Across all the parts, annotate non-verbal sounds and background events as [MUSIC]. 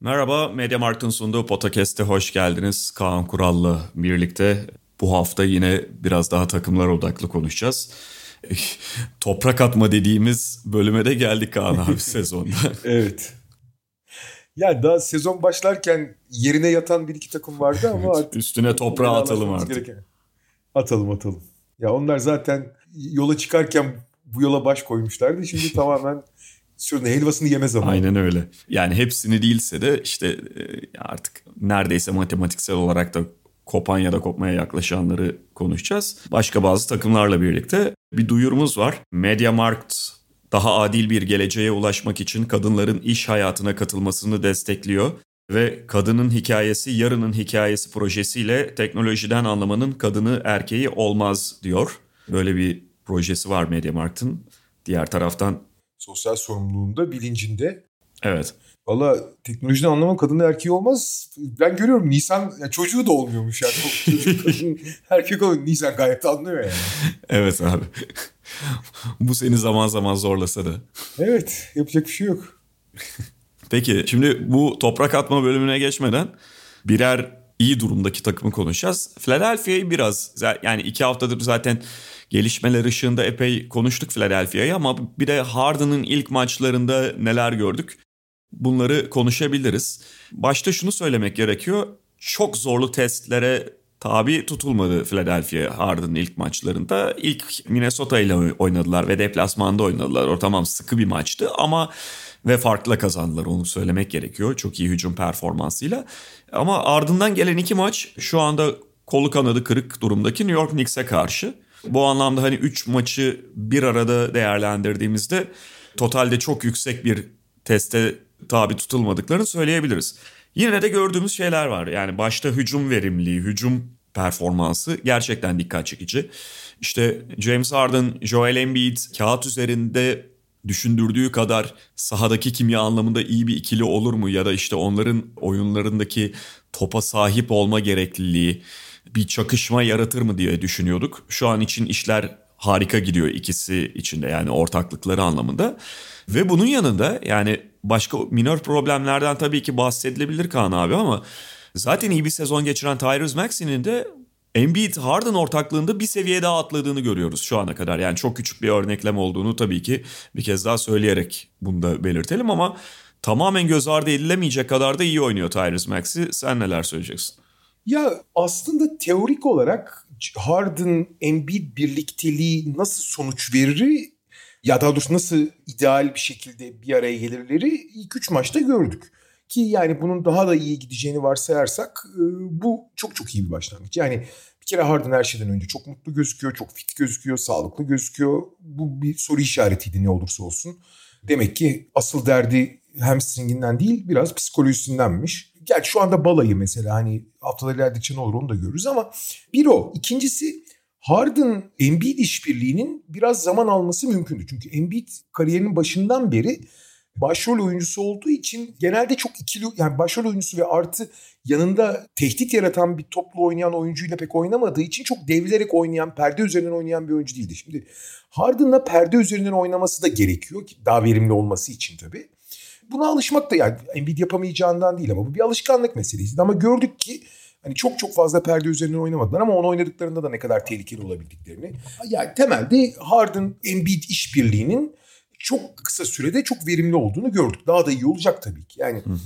Merhaba, Mediamarkt'ın sunduğu podcast'e hoş geldiniz. Kaan Kural'la birlikte bu hafta yine biraz daha takımlar odaklı konuşacağız. Toprak atma dediğimiz bölüme de geldik Kaan abi [LAUGHS] sezonda. evet. Yani daha sezon başlarken yerine yatan bir iki takım vardı ama evet, üstüne toprağı atalım artık. Gereken. Atalım atalım. Ya onlar zaten yola çıkarken bu yola baş koymuşlardı. Şimdi tamamen [LAUGHS] Şurada helvasını yeme zamanı. Aynen öyle. Yani hepsini değilse de işte e, artık neredeyse matematiksel olarak da kopan ya da kopmaya yaklaşanları konuşacağız. Başka bazı takımlarla birlikte bir duyurumuz var. MediaMarkt daha adil bir geleceğe ulaşmak için kadınların iş hayatına katılmasını destekliyor ve Kadının Hikayesi Yarının Hikayesi projesiyle teknolojiden anlamanın kadını erkeği olmaz diyor. Böyle bir projesi var MediaMarkt'ın. Diğer taraftan sosyal sorumluluğunda bilincinde. Evet. Valla teknolojiden anlamam kadın erkeği olmaz. Ben görüyorum Nisan ya çocuğu da olmuyormuş yani. Çocuk [LAUGHS] kadın erkek oluyor. Nisan gayet anlıyor yani. Evet abi. Bu seni zaman zaman zorlasa da. Evet yapacak bir şey yok. Peki şimdi bu toprak atma bölümüne geçmeden birer iyi durumdaki takımı konuşacağız. Philadelphia'yı biraz yani iki haftadır zaten gelişmeler ışığında epey konuştuk Philadelphia'yı ama bir de Harden'ın ilk maçlarında neler gördük bunları konuşabiliriz. Başta şunu söylemek gerekiyor. Çok zorlu testlere tabi tutulmadı Philadelphia Harden'ın ilk maçlarında. İlk Minnesota ile oynadılar ve deplasmanda oynadılar. O tamam sıkı bir maçtı ama ve farklı kazandılar onu söylemek gerekiyor. Çok iyi hücum performansıyla. Ama ardından gelen iki maç şu anda kolu kanadı kırık durumdaki New York Knicks'e karşı. Bu anlamda hani 3 maçı bir arada değerlendirdiğimizde totalde çok yüksek bir teste tabi tutulmadıklarını söyleyebiliriz. Yine de gördüğümüz şeyler var. Yani başta hücum verimliliği, hücum performansı gerçekten dikkat çekici. İşte James Harden, Joel Embiid kağıt üzerinde düşündürdüğü kadar sahadaki kimya anlamında iyi bir ikili olur mu ya da işte onların oyunlarındaki topa sahip olma gerekliliği bir çakışma yaratır mı diye düşünüyorduk. Şu an için işler harika gidiyor ikisi içinde yani ortaklıkları anlamında. Ve bunun yanında yani başka minor problemlerden tabii ki bahsedilebilir Kaan abi ama zaten iyi bir sezon geçiren Tyrese Maxey'nin de Embiid Harden ortaklığında bir seviye daha atladığını görüyoruz şu ana kadar. Yani çok küçük bir örneklem olduğunu tabii ki bir kez daha söyleyerek bunu da belirtelim ama tamamen göz ardı edilemeyecek kadar da iyi oynuyor Tyrese Maxey. Sen neler söyleyeceksin? Ya aslında teorik olarak Harden Embiid birlikteliği nasıl sonuç verir ya daha doğrusu nasıl ideal bir şekilde bir araya gelirleri ilk üç maçta gördük. Ki yani bunun daha da iyi gideceğini varsayarsak e, bu çok çok iyi bir başlangıç. Yani bir kere Harden her şeyden önce çok mutlu gözüküyor, çok fit gözüküyor, sağlıklı gözüküyor. Bu bir soru işaretiydi ne olursa olsun. Demek ki asıl derdi hamstringinden değil biraz psikolojisindenmiş. Gerçi şu anda balayı mesela hani haftalar ilerledikçe ne olur onu da görürüz ama bir o. İkincisi Harden Embiid işbirliğinin biraz zaman alması mümkündü. Çünkü Embiid kariyerinin başından beri başrol oyuncusu olduğu için genelde çok ikili yani başrol oyuncusu ve artı yanında tehdit yaratan bir toplu oynayan oyuncuyla pek oynamadığı için çok devrilerek oynayan, perde üzerinden oynayan bir oyuncu değildi. Şimdi Harden'la perde üzerinden oynaması da gerekiyor ki daha verimli olması için tabii. Buna alışmak da yani Embiid yapamayacağından değil ama bu bir alışkanlık meselesi. Ama gördük ki hani çok çok fazla perde üzerinden oynamadılar ama onu oynadıklarında da ne kadar tehlikeli olabildiklerini. Yani temelde Harden Embiid işbirliğinin çok kısa sürede çok verimli olduğunu gördük. Daha da iyi olacak tabii ki. Yani hı hı.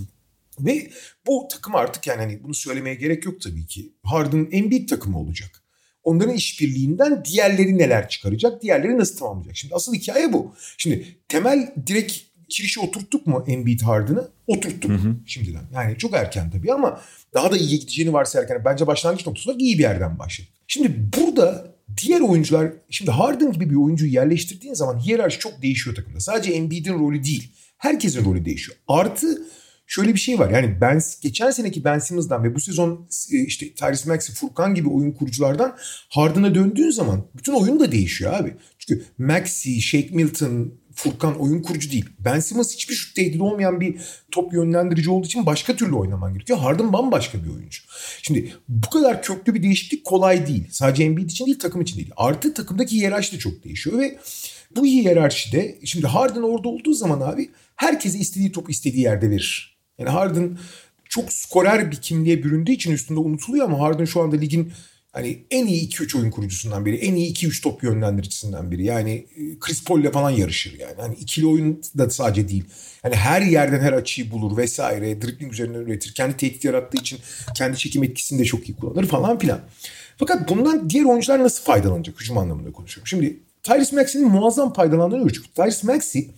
ve bu takım artık yani hani bunu söylemeye gerek yok tabii ki. Harden Embiid takımı olacak. Onların işbirliğinden diğerleri neler çıkaracak, diğerleri nasıl tamamlayacak? Şimdi asıl hikaye bu. Şimdi temel direkt kirişi oturttuk mu Embiid Harden'ı? Oturttuk hı hı. şimdiden. Yani çok erken tabii ama daha da iyi gideceğini varsayarken bence başlangıç noktası olarak iyi bir yerden başladık. Şimdi burada diğer oyuncular şimdi Harden gibi bir oyuncuyu yerleştirdiğin zaman hiyerarşi çok değişiyor takımda. Sadece Embiid'in rolü değil. Herkesin rolü değişiyor. Artı şöyle bir şey var. Yani ben geçen seneki Ben Simmons'dan ve bu sezon e, işte Tyrese Maxey, Furkan gibi oyun kuruculardan Harden'a döndüğün zaman bütün oyun da değişiyor abi. Çünkü Maxey, Shake Milton, Furkan oyun kurucu değil. Ben Simmons hiçbir şut tehdidi olmayan bir top yönlendirici olduğu için başka türlü oynaman gerekiyor. Harden bambaşka bir oyuncu. Şimdi bu kadar köklü bir değişiklik kolay değil. Sadece Embiid için değil takım için değil. Artı takımdaki hiyerarşi de çok değişiyor ve bu hiyerarşide şimdi Harden orada olduğu zaman abi herkese istediği topu istediği yerde verir. Yani Harden çok skorer bir kimliğe büründüğü için üstünde unutuluyor ama Harden şu anda ligin hani en iyi 2-3 oyun kurucusundan biri. En iyi 2-3 top yönlendiricisinden biri. Yani e, Chris Paul'le falan yarışır yani. Hani ikili oyun da sadece değil. Yani her yerden her açıyı bulur vesaire. Dribbling üzerinden üretir. Kendi tehdit yarattığı için kendi çekim etkisini de çok iyi kullanır falan filan. Fakat bundan diğer oyuncular nasıl faydalanacak? Hücum anlamında konuşuyorum. Şimdi Tyrese Maxey'nin muazzam faydalandığını görüyoruz. Tyrese Maxey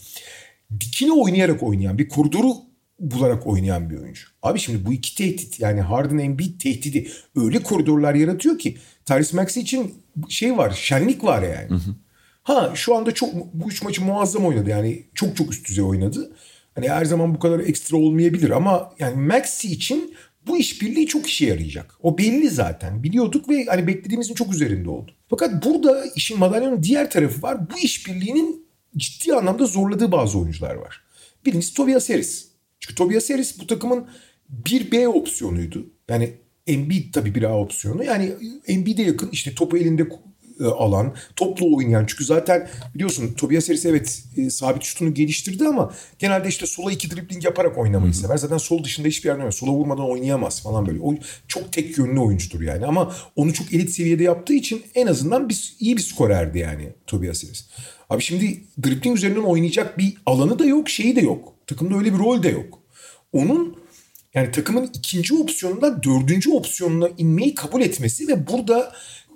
dikine oynayarak oynayan bir koridoru bularak oynayan bir oyuncu. Abi şimdi bu iki tehdit yani Harden Embiid tehdidi öyle koridorlar yaratıyor ki Tyrese Maxey için şey var şenlik var yani. Hı hı. Ha şu anda çok bu üç maçı muazzam oynadı yani çok çok üst düzey oynadı. Hani her zaman bu kadar ekstra olmayabilir ama yani Maxey için bu işbirliği çok işe yarayacak. O belli zaten. Biliyorduk ve hani beklediğimizin çok üzerinde oldu. Fakat burada işin madalyonun diğer tarafı var. Bu işbirliğinin ciddi anlamda zorladığı bazı oyuncular var. Birincisi Tobias Harris. Çünkü Tobias Harris bu takımın bir B opsiyonuydu. Yani Embiid tabii bir A opsiyonu. Yani Embiid'e yakın işte topu elinde e, alan, toplu oynayan. Çünkü zaten biliyorsun Tobias Harris evet e, sabit şutunu geliştirdi ama genelde işte sola iki dribbling yaparak oynamayı Hı-hı. sever. Zaten sol dışında hiçbir yer oynamaz. Sola vurmadan oynayamaz falan böyle. O çok tek yönlü oyuncudur yani. Ama onu çok elit seviyede yaptığı için en azından bir, iyi bir skorerdi yani Tobias Harris. Abi şimdi dribbling üzerinden oynayacak bir alanı da yok, şeyi de yok. Takımda öyle bir rol de yok. Onun yani takımın ikinci opsiyonundan dördüncü opsiyonuna inmeyi kabul etmesi ve burada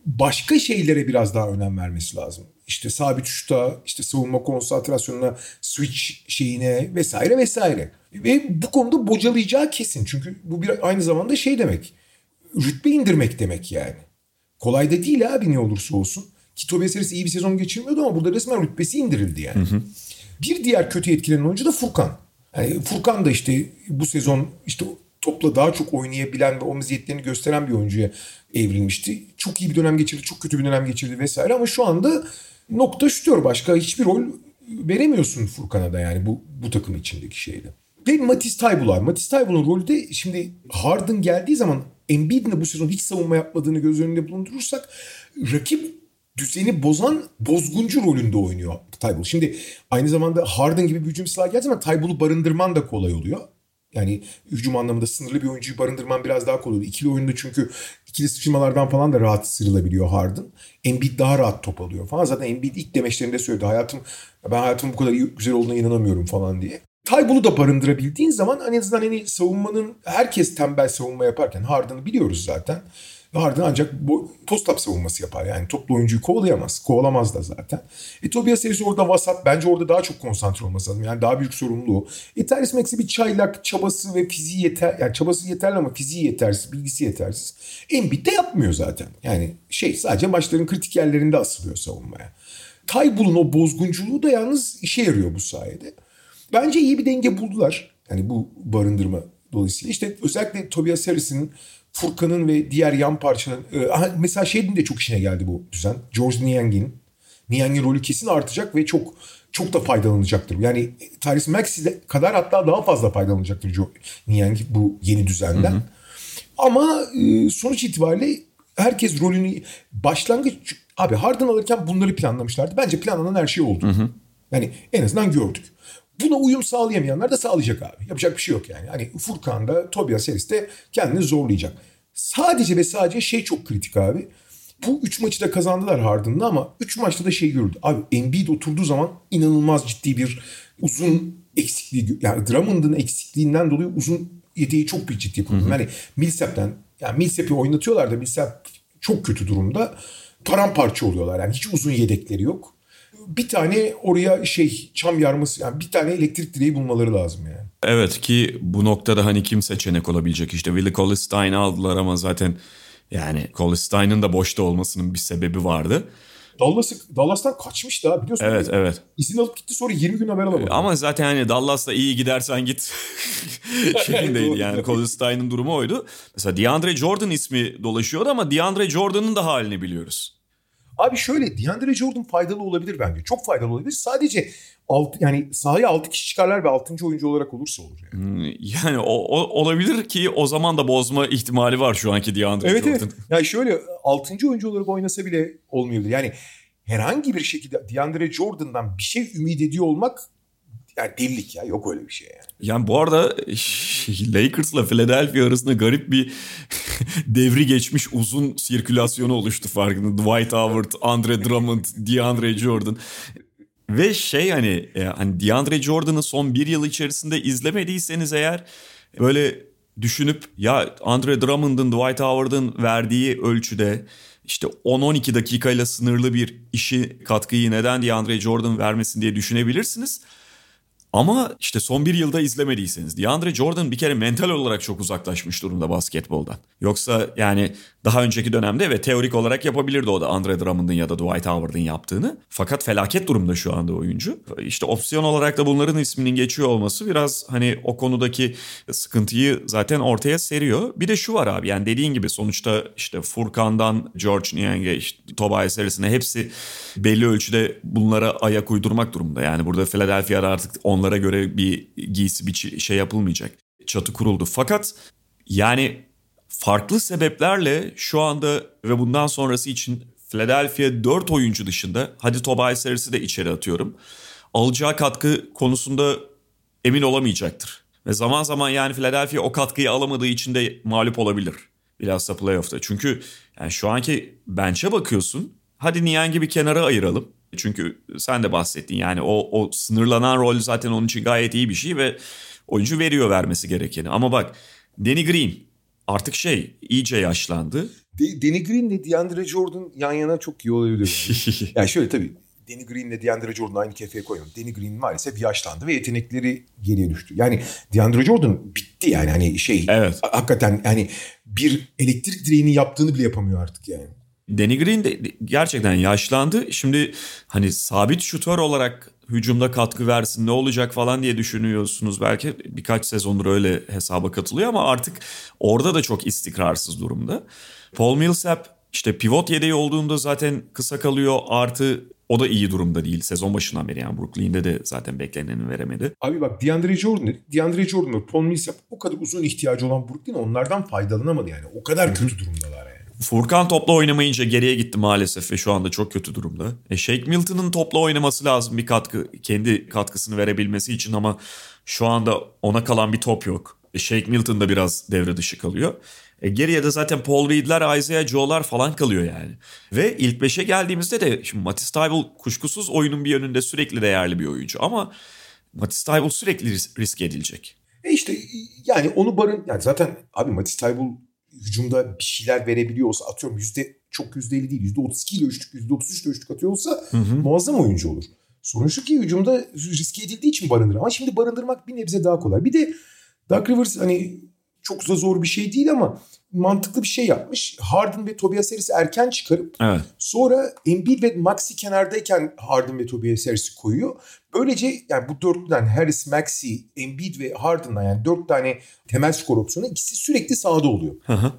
başka şeylere biraz daha önem vermesi lazım. İşte sabit şuta, işte savunma konsantrasyonuna, switch şeyine vesaire vesaire. Ve bu konuda bocalayacağı kesin. Çünkü bu bir aynı zamanda şey demek. Rütbe indirmek demek yani. Kolay da değil abi ne olursa olsun. Ki Tobias Harris iyi bir sezon geçirmiyordu ama burada resmen rütbesi indirildi yani. Hı hı. Bir diğer kötü etkilenen oyuncu da Furkan. Yani Furkan da işte bu sezon işte topla daha çok oynayabilen ve o meziyetlerini gösteren bir oyuncuya evrilmişti. Çok iyi bir dönem geçirdi, çok kötü bir dönem geçirdi vesaire ama şu anda nokta şutuyor. Başka hiçbir rol veremiyorsun Furkan'a da yani bu, bu takım içindeki şeyde. Ve Matisse Taybul abi. Matisse Taybul'un rolü de şimdi Harden geldiği zaman Embiid'in de bu sezon hiç savunma yapmadığını göz önünde bulundurursak rakip düzeni bozan bozguncu rolünde oynuyor Taybul. Şimdi aynı zamanda Harden gibi bir hücum silahı geldiği zaman Taybul'u barındırman da kolay oluyor. Yani hücum anlamında sınırlı bir oyuncuyu barındırman biraz daha kolay. İkili oyunda çünkü ikili sıçramalardan falan da rahat sıyrılabiliyor Harden. Embiid daha rahat top alıyor falan. Zaten Embiid ilk demeçlerinde söyledi. Hayatım ben hayatım bu kadar güzel olduğuna inanamıyorum falan diye. Taybul'u da barındırabildiğin zaman en azından hani savunmanın herkes tembel savunma yaparken Harden'ı biliyoruz zaten. Harden ancak bu post-up savunması yapar. Yani toplu oyuncuyu kovalayamaz. Kovalamaz da zaten. E Tobias Harris orada vasat. Bence orada daha çok konsantre olması lazım. Yani daha büyük sorumluluğu. E Tyrese Maxey bir çaylak çabası ve fiziği yeter. Yani çabası yeterli ama fiziği yetersiz, bilgisi yetersiz. Embiid de yapmıyor zaten. Yani şey sadece maçların kritik yerlerinde asılıyor savunmaya. Taybul'un o bozgunculuğu da yalnız işe yarıyor bu sayede. Bence iyi bir denge buldular. Yani bu barındırma dolayısıyla. İşte özellikle Tobias Harris'in Furkan'ın ve diğer yan parçaların e, mesela şeyin de çok işine geldi bu düzen. George Niang'in. Niang'in rolü kesin artacak ve çok çok da faydalanacaktır. Yani Tyrese Maxey kadar hatta daha fazla faydalanacaktır Joe Niang bu yeni düzenden. Hı hı. Ama e, sonuç itibariyle herkes rolünü başlangıç abi Harden alırken bunları planlamışlardı. Bence planlanan her şey oldu. Hı hı. Yani en azından gördük. Buna uyum sağlayamayanlar da sağlayacak abi. Yapacak bir şey yok yani. Hani Furkan da Tobias Harris de kendini zorlayacak. Sadece ve sadece şey çok kritik abi. Bu üç maçı da kazandılar Harden'la ama üç maçta da şey gördü. Abi Embiid oturduğu zaman inanılmaz ciddi bir uzun eksikliği. Yani Drummond'ın eksikliğinden dolayı uzun yedeği çok bir ciddi problem. Yani Millsap'ten yani Millsap'i oynatıyorlar da Millsap çok kötü durumda. Paramparça oluyorlar. Yani hiç uzun yedekleri yok bir tane oraya şey çam yarması yani bir tane elektrik direği bulmaları lazım yani. Evet ki bu noktada hani kim seçenek olabilecek işte Willie Cauley aldılar ama zaten yani Cauley da boşta olmasının bir sebebi vardı. Dallas'ı, Dallas'tan kaçmıştı ha biliyorsun. Evet evet. İzin alıp gitti sonra 20 gün haber alamadı. Ama zaten hani Dallas'ta iyi gidersen git [LAUGHS] şeklindeydi yani. Colin Stein'ın durumu oydu. Mesela DeAndre Jordan ismi dolaşıyordu ama DeAndre Jordan'ın da halini biliyoruz. Abi şöyle DeAndre Jordan faydalı olabilir bence. Çok faydalı olabilir. Sadece alt, yani sahaya 6 kişi çıkarlar ve 6. oyuncu olarak olursa olur. Yani. Hmm, Yani o, o- olabilir ki o zaman da bozma ihtimali var şu anki DeAndre Evet Jordan. evet. Yani şöyle 6. oyuncu olarak oynasa bile olmayabilir. Yani herhangi bir şekilde DeAndre Jordan'dan bir şey ümit ediyor olmak yani delilik ya. Yok öyle bir şey yani. Yani bu arada Lakers'la Philadelphia arasında garip bir [LAUGHS] devri geçmiş uzun sirkülasyonu oluştu farkında. Dwight Howard, Andre Drummond, DeAndre Jordan. Ve şey hani, e, hani DeAndre Jordan'ı son bir yıl içerisinde izlemediyseniz eğer böyle düşünüp ya Andre Drummond'ın Dwight Howard'ın verdiği ölçüde işte 10-12 dakikayla sınırlı bir işi katkıyı neden DeAndre Jordan vermesin diye düşünebilirsiniz. Ama işte son bir yılda izlemediyseniz DeAndre Jordan bir kere mental olarak çok uzaklaşmış durumda basketboldan. Yoksa yani daha önceki dönemde ve teorik olarak yapabilirdi o da Andre Drummond'ın ya da Dwight Howard'ın yaptığını. Fakat felaket durumda şu anda oyuncu. İşte opsiyon olarak da bunların isminin geçiyor olması biraz hani o konudaki sıkıntıyı zaten ortaya seriyor. Bir de şu var abi yani dediğin gibi sonuçta işte Furkan'dan George Niang'e işte Tobias Harris'ine hepsi belli ölçüde bunlara ayak uydurmak durumda. Yani burada Philadelphia'da artık onlara göre bir giysi bir şey yapılmayacak. Çatı kuruldu. Fakat yani farklı sebeplerle şu anda ve bundan sonrası için Philadelphia 4 oyuncu dışında hadi Tobias Harris'i de içeri atıyorum. Alacağı katkı konusunda emin olamayacaktır. Ve zaman zaman yani Philadelphia o katkıyı alamadığı için de mağlup olabilir. Bilhassa playoff'ta. Çünkü yani şu anki bench'e bakıyorsun. Hadi Niang'i bir kenara ayıralım. Çünkü sen de bahsettin yani o, o sınırlanan rol zaten onun için gayet iyi bir şey ve oyuncu veriyor vermesi gerekeni. Ama bak Danny Green artık şey iyice yaşlandı. De- Danny Green ile DeAndre Jordan yan yana çok iyi olabilir. [LAUGHS] yani şöyle tabii Danny Green ile DeAndre Jordan aynı kefeye koyuyorum. Danny Green maalesef yaşlandı ve yetenekleri geriye düştü. Yani DeAndre Jordan bitti yani hani şey Evet. ha- hakikaten yani bir elektrik direğini yaptığını bile yapamıyor artık yani. Danny Green de gerçekten yaşlandı. Şimdi hani sabit şutör olarak hücumda katkı versin ne olacak falan diye düşünüyorsunuz. Belki birkaç sezondur öyle hesaba katılıyor ama artık orada da çok istikrarsız durumda. Paul Millsap işte pivot yedeği olduğunda zaten kısa kalıyor artı o da iyi durumda değil sezon başından beri yani Brooklyn'de de zaten bekleneni veremedi. Abi bak DeAndre Jordan dedik. DeAndre Jordan ve Paul Millsap o kadar uzun ihtiyacı olan Brooklyn onlardan faydalanamadı yani. O kadar kötü durumdalar yani. Furkan topla oynamayınca geriye gitti maalesef ve şu anda çok kötü durumda. E Shake Milton'ın topla oynaması lazım bir katkı kendi katkısını verebilmesi için ama şu anda ona kalan bir top yok. E Shake Milton da biraz devre dışı kalıyor. E geriye de zaten Paul Reed'ler, Isaiah Joe'lar falan kalıyor yani. Ve ilk beşe geldiğimizde de şimdi Matisse Thybulle kuşkusuz oyunun bir yönünde sürekli değerli bir oyuncu ama Matisse Thybulle sürekli ris- risk edilecek. E işte yani onu barın yani zaten abi Matisse Thybulle hücumda bir şeyler verebiliyor olsa atıyorum yüzde çok yüzdeli değil yüzde 32 ile üçlük yüzde 33 ile üçlük atıyor olsa muazzam oyuncu olur. Sorun şu ki hücumda riske edildiği için barındırır. Ama şimdi barındırmak bir nebze daha kolay. Bir de Doug Rivers hani çok da zor bir şey değil ama mantıklı bir şey yapmış. Harden ve Tobias Harris'i erken çıkarıp Evet. Sonra Embiid ve Maxi kenardayken Harden ve Tobias Harris'i koyuyor. Böylece yani bu dörtlüden Harris, Maxi, Embiid ve Harden'dan yani dört tane temel skor opsiyonu ikisi sürekli sahada oluyor. Hı hı.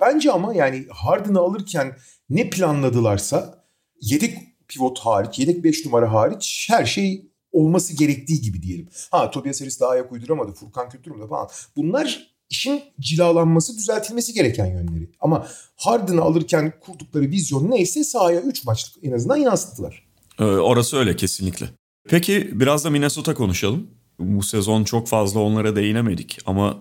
Bence ama yani Harden'ı alırken ne planladılarsa yedek pivot hariç, yedek 5 numara hariç her şey olması gerektiği gibi diyelim. Ha Tobias Harris daha ayak uyduramadı, Furkan kötü durumda falan. Bunlar işin cilalanması, düzeltilmesi gereken yönleri. Ama Harden'ı alırken kurdukları vizyon neyse sahaya 3 maçlık en azından yansıttılar. Ee, orası öyle kesinlikle. Peki biraz da Minnesota konuşalım. Bu sezon çok fazla onlara değinemedik ama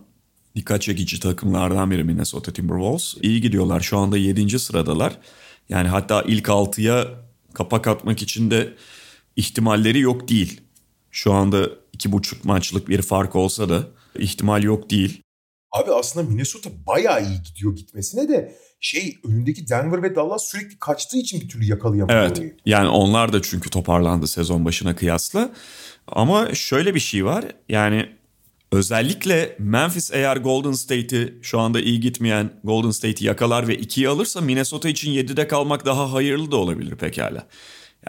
dikkat çekici takımlardan biri Minnesota Timberwolves. İyi gidiyorlar şu anda 7. sıradalar. Yani hatta ilk 6'ya kapak atmak için de ihtimalleri yok değil. Şu anda 2,5 maçlık bir fark olsa da ihtimal yok değil. Abi aslında Minnesota bayağı iyi gidiyor gitmesine de şey önündeki Denver ve Dallas sürekli kaçtığı için bir türlü yakalayamadı Evet orayı. yani onlar da çünkü toparlandı sezon başına kıyasla. Ama şöyle bir şey var yani Özellikle Memphis eğer Golden State'i şu anda iyi gitmeyen Golden State'i yakalar ve 2'yi alırsa Minnesota için 7'de kalmak daha hayırlı da olabilir pekala.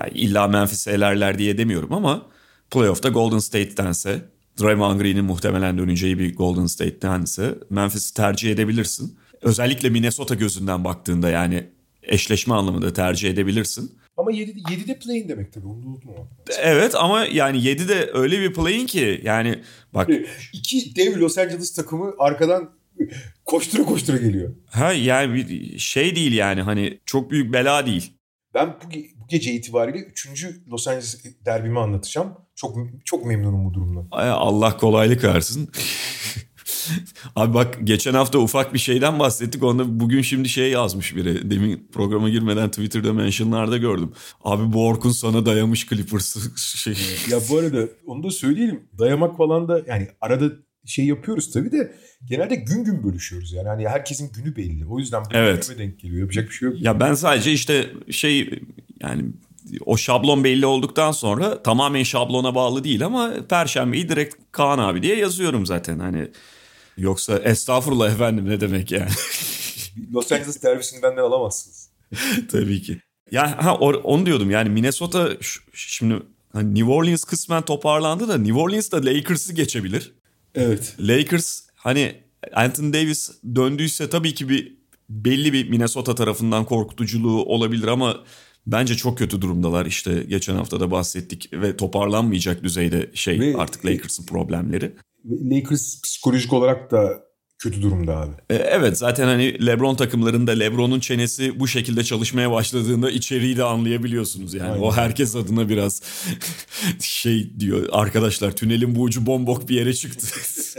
Yani illa Memphis'i elerler diye demiyorum ama playoff'ta Golden State'tense Draymond Green'in muhtemelen döneceği bir Golden State'tense Memphis'i tercih edebilirsin. Özellikle Minnesota gözünden baktığında yani eşleşme anlamında tercih edebilirsin. Ama 7'de, 7'de play'in demek tabii onu da unutma. Evet ama yani 7'de öyle bir play'in ki yani bak. iki dev Los Angeles takımı arkadan koştura koştura geliyor. Ha yani bir şey değil yani hani çok büyük bela değil. Ben bu gece itibariyle 3. Los Angeles derbimi anlatacağım. Çok çok memnunum bu durumdan. Allah kolaylık versin. [LAUGHS] Abi bak geçen hafta ufak bir şeyden bahsettik. Onda bugün şimdi şey yazmış biri. Demin programa girmeden Twitter'da mentionlarda gördüm. Abi bu Orkun sana dayamış Clippers'ı. [LAUGHS] Şey. Ya bu arada onu da söyleyelim. Dayamak falan da yani arada şey yapıyoruz tabii de genelde gün gün bölüşüyoruz yani. Hani herkesin günü belli. O yüzden bu evet. denk geliyor. Yapacak bir şey yok. Ya ben sadece işte şey yani o şablon belli olduktan sonra tamamen şablona bağlı değil ama Perşembeyi direkt Kaan abi diye yazıyorum zaten. Hani Yoksa estağfurullah efendim ne demek yani. [LAUGHS] Los Angeles derbisini benden alamazsınız. [LAUGHS] Tabii ki. Ya ha, onu diyordum yani Minnesota şimdi hani New Orleans kısmen toparlandı da New Orleans da Lakers'ı geçebilir. Evet. Lakers hani Anthony Davis döndüyse tabii ki bir belli bir Minnesota tarafından korkutuculuğu olabilir ama bence çok kötü durumdalar. İşte geçen hafta da bahsettik ve toparlanmayacak düzeyde şey ve, artık Lakers'ın problemleri. Lakers psikolojik olarak da kötü durumda abi. E, evet zaten hani LeBron takımlarında LeBron'un çenesi bu şekilde çalışmaya başladığında içeriği de anlayabiliyorsunuz yani. Aynen. O herkes adına biraz [LAUGHS] şey diyor arkadaşlar tünelin bu ucu bombok bir yere çıktı. [LAUGHS]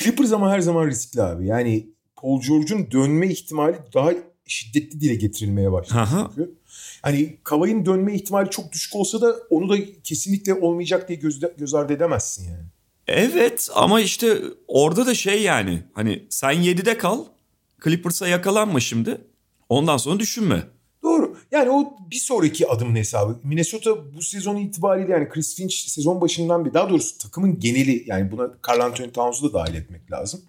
Clippers ama her zaman riskli abi. Yani Paul George'un dönme ihtimali daha şiddetli dile getirilmeye başladı çünkü. Hani Kavay'ın dönme ihtimali çok düşük olsa da onu da kesinlikle olmayacak diye göz, göz ardı edemezsin yani. Evet ama işte orada da şey yani hani sen 7'de kal Clippers'a yakalanma şimdi ondan sonra düşünme. Doğru. Yani o bir sonraki adımın hesabı. Minnesota bu sezon itibariyle yani Chris Finch sezon başından bir daha doğrusu takımın geneli yani buna Carl Anthony Towns'u da dahil etmek lazım.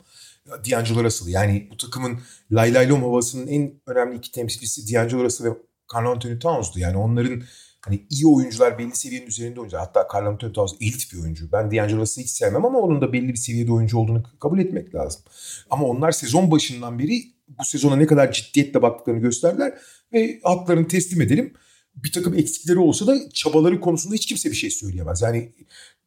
D'Angelo Russell yani bu takımın lay lay lom havasının en önemli iki temsilcisi D'Angelo Russell ve Carl Anthony Towns'du. Yani onların Hani iyi oyuncular belli seviyenin üzerinde oyuncular. Hatta Carl Anthony Towns elit bir oyuncu. Ben D'Angelo Russell'ı hiç sevmem ama onun da belli bir seviyede oyuncu olduğunu kabul etmek lazım. Ama onlar sezon başından beri bu sezona ne kadar ciddiyetle baktıklarını gösterdiler ve haklarını teslim edelim. Bir takım eksikleri olsa da çabaları konusunda hiç kimse bir şey söyleyemez. Yani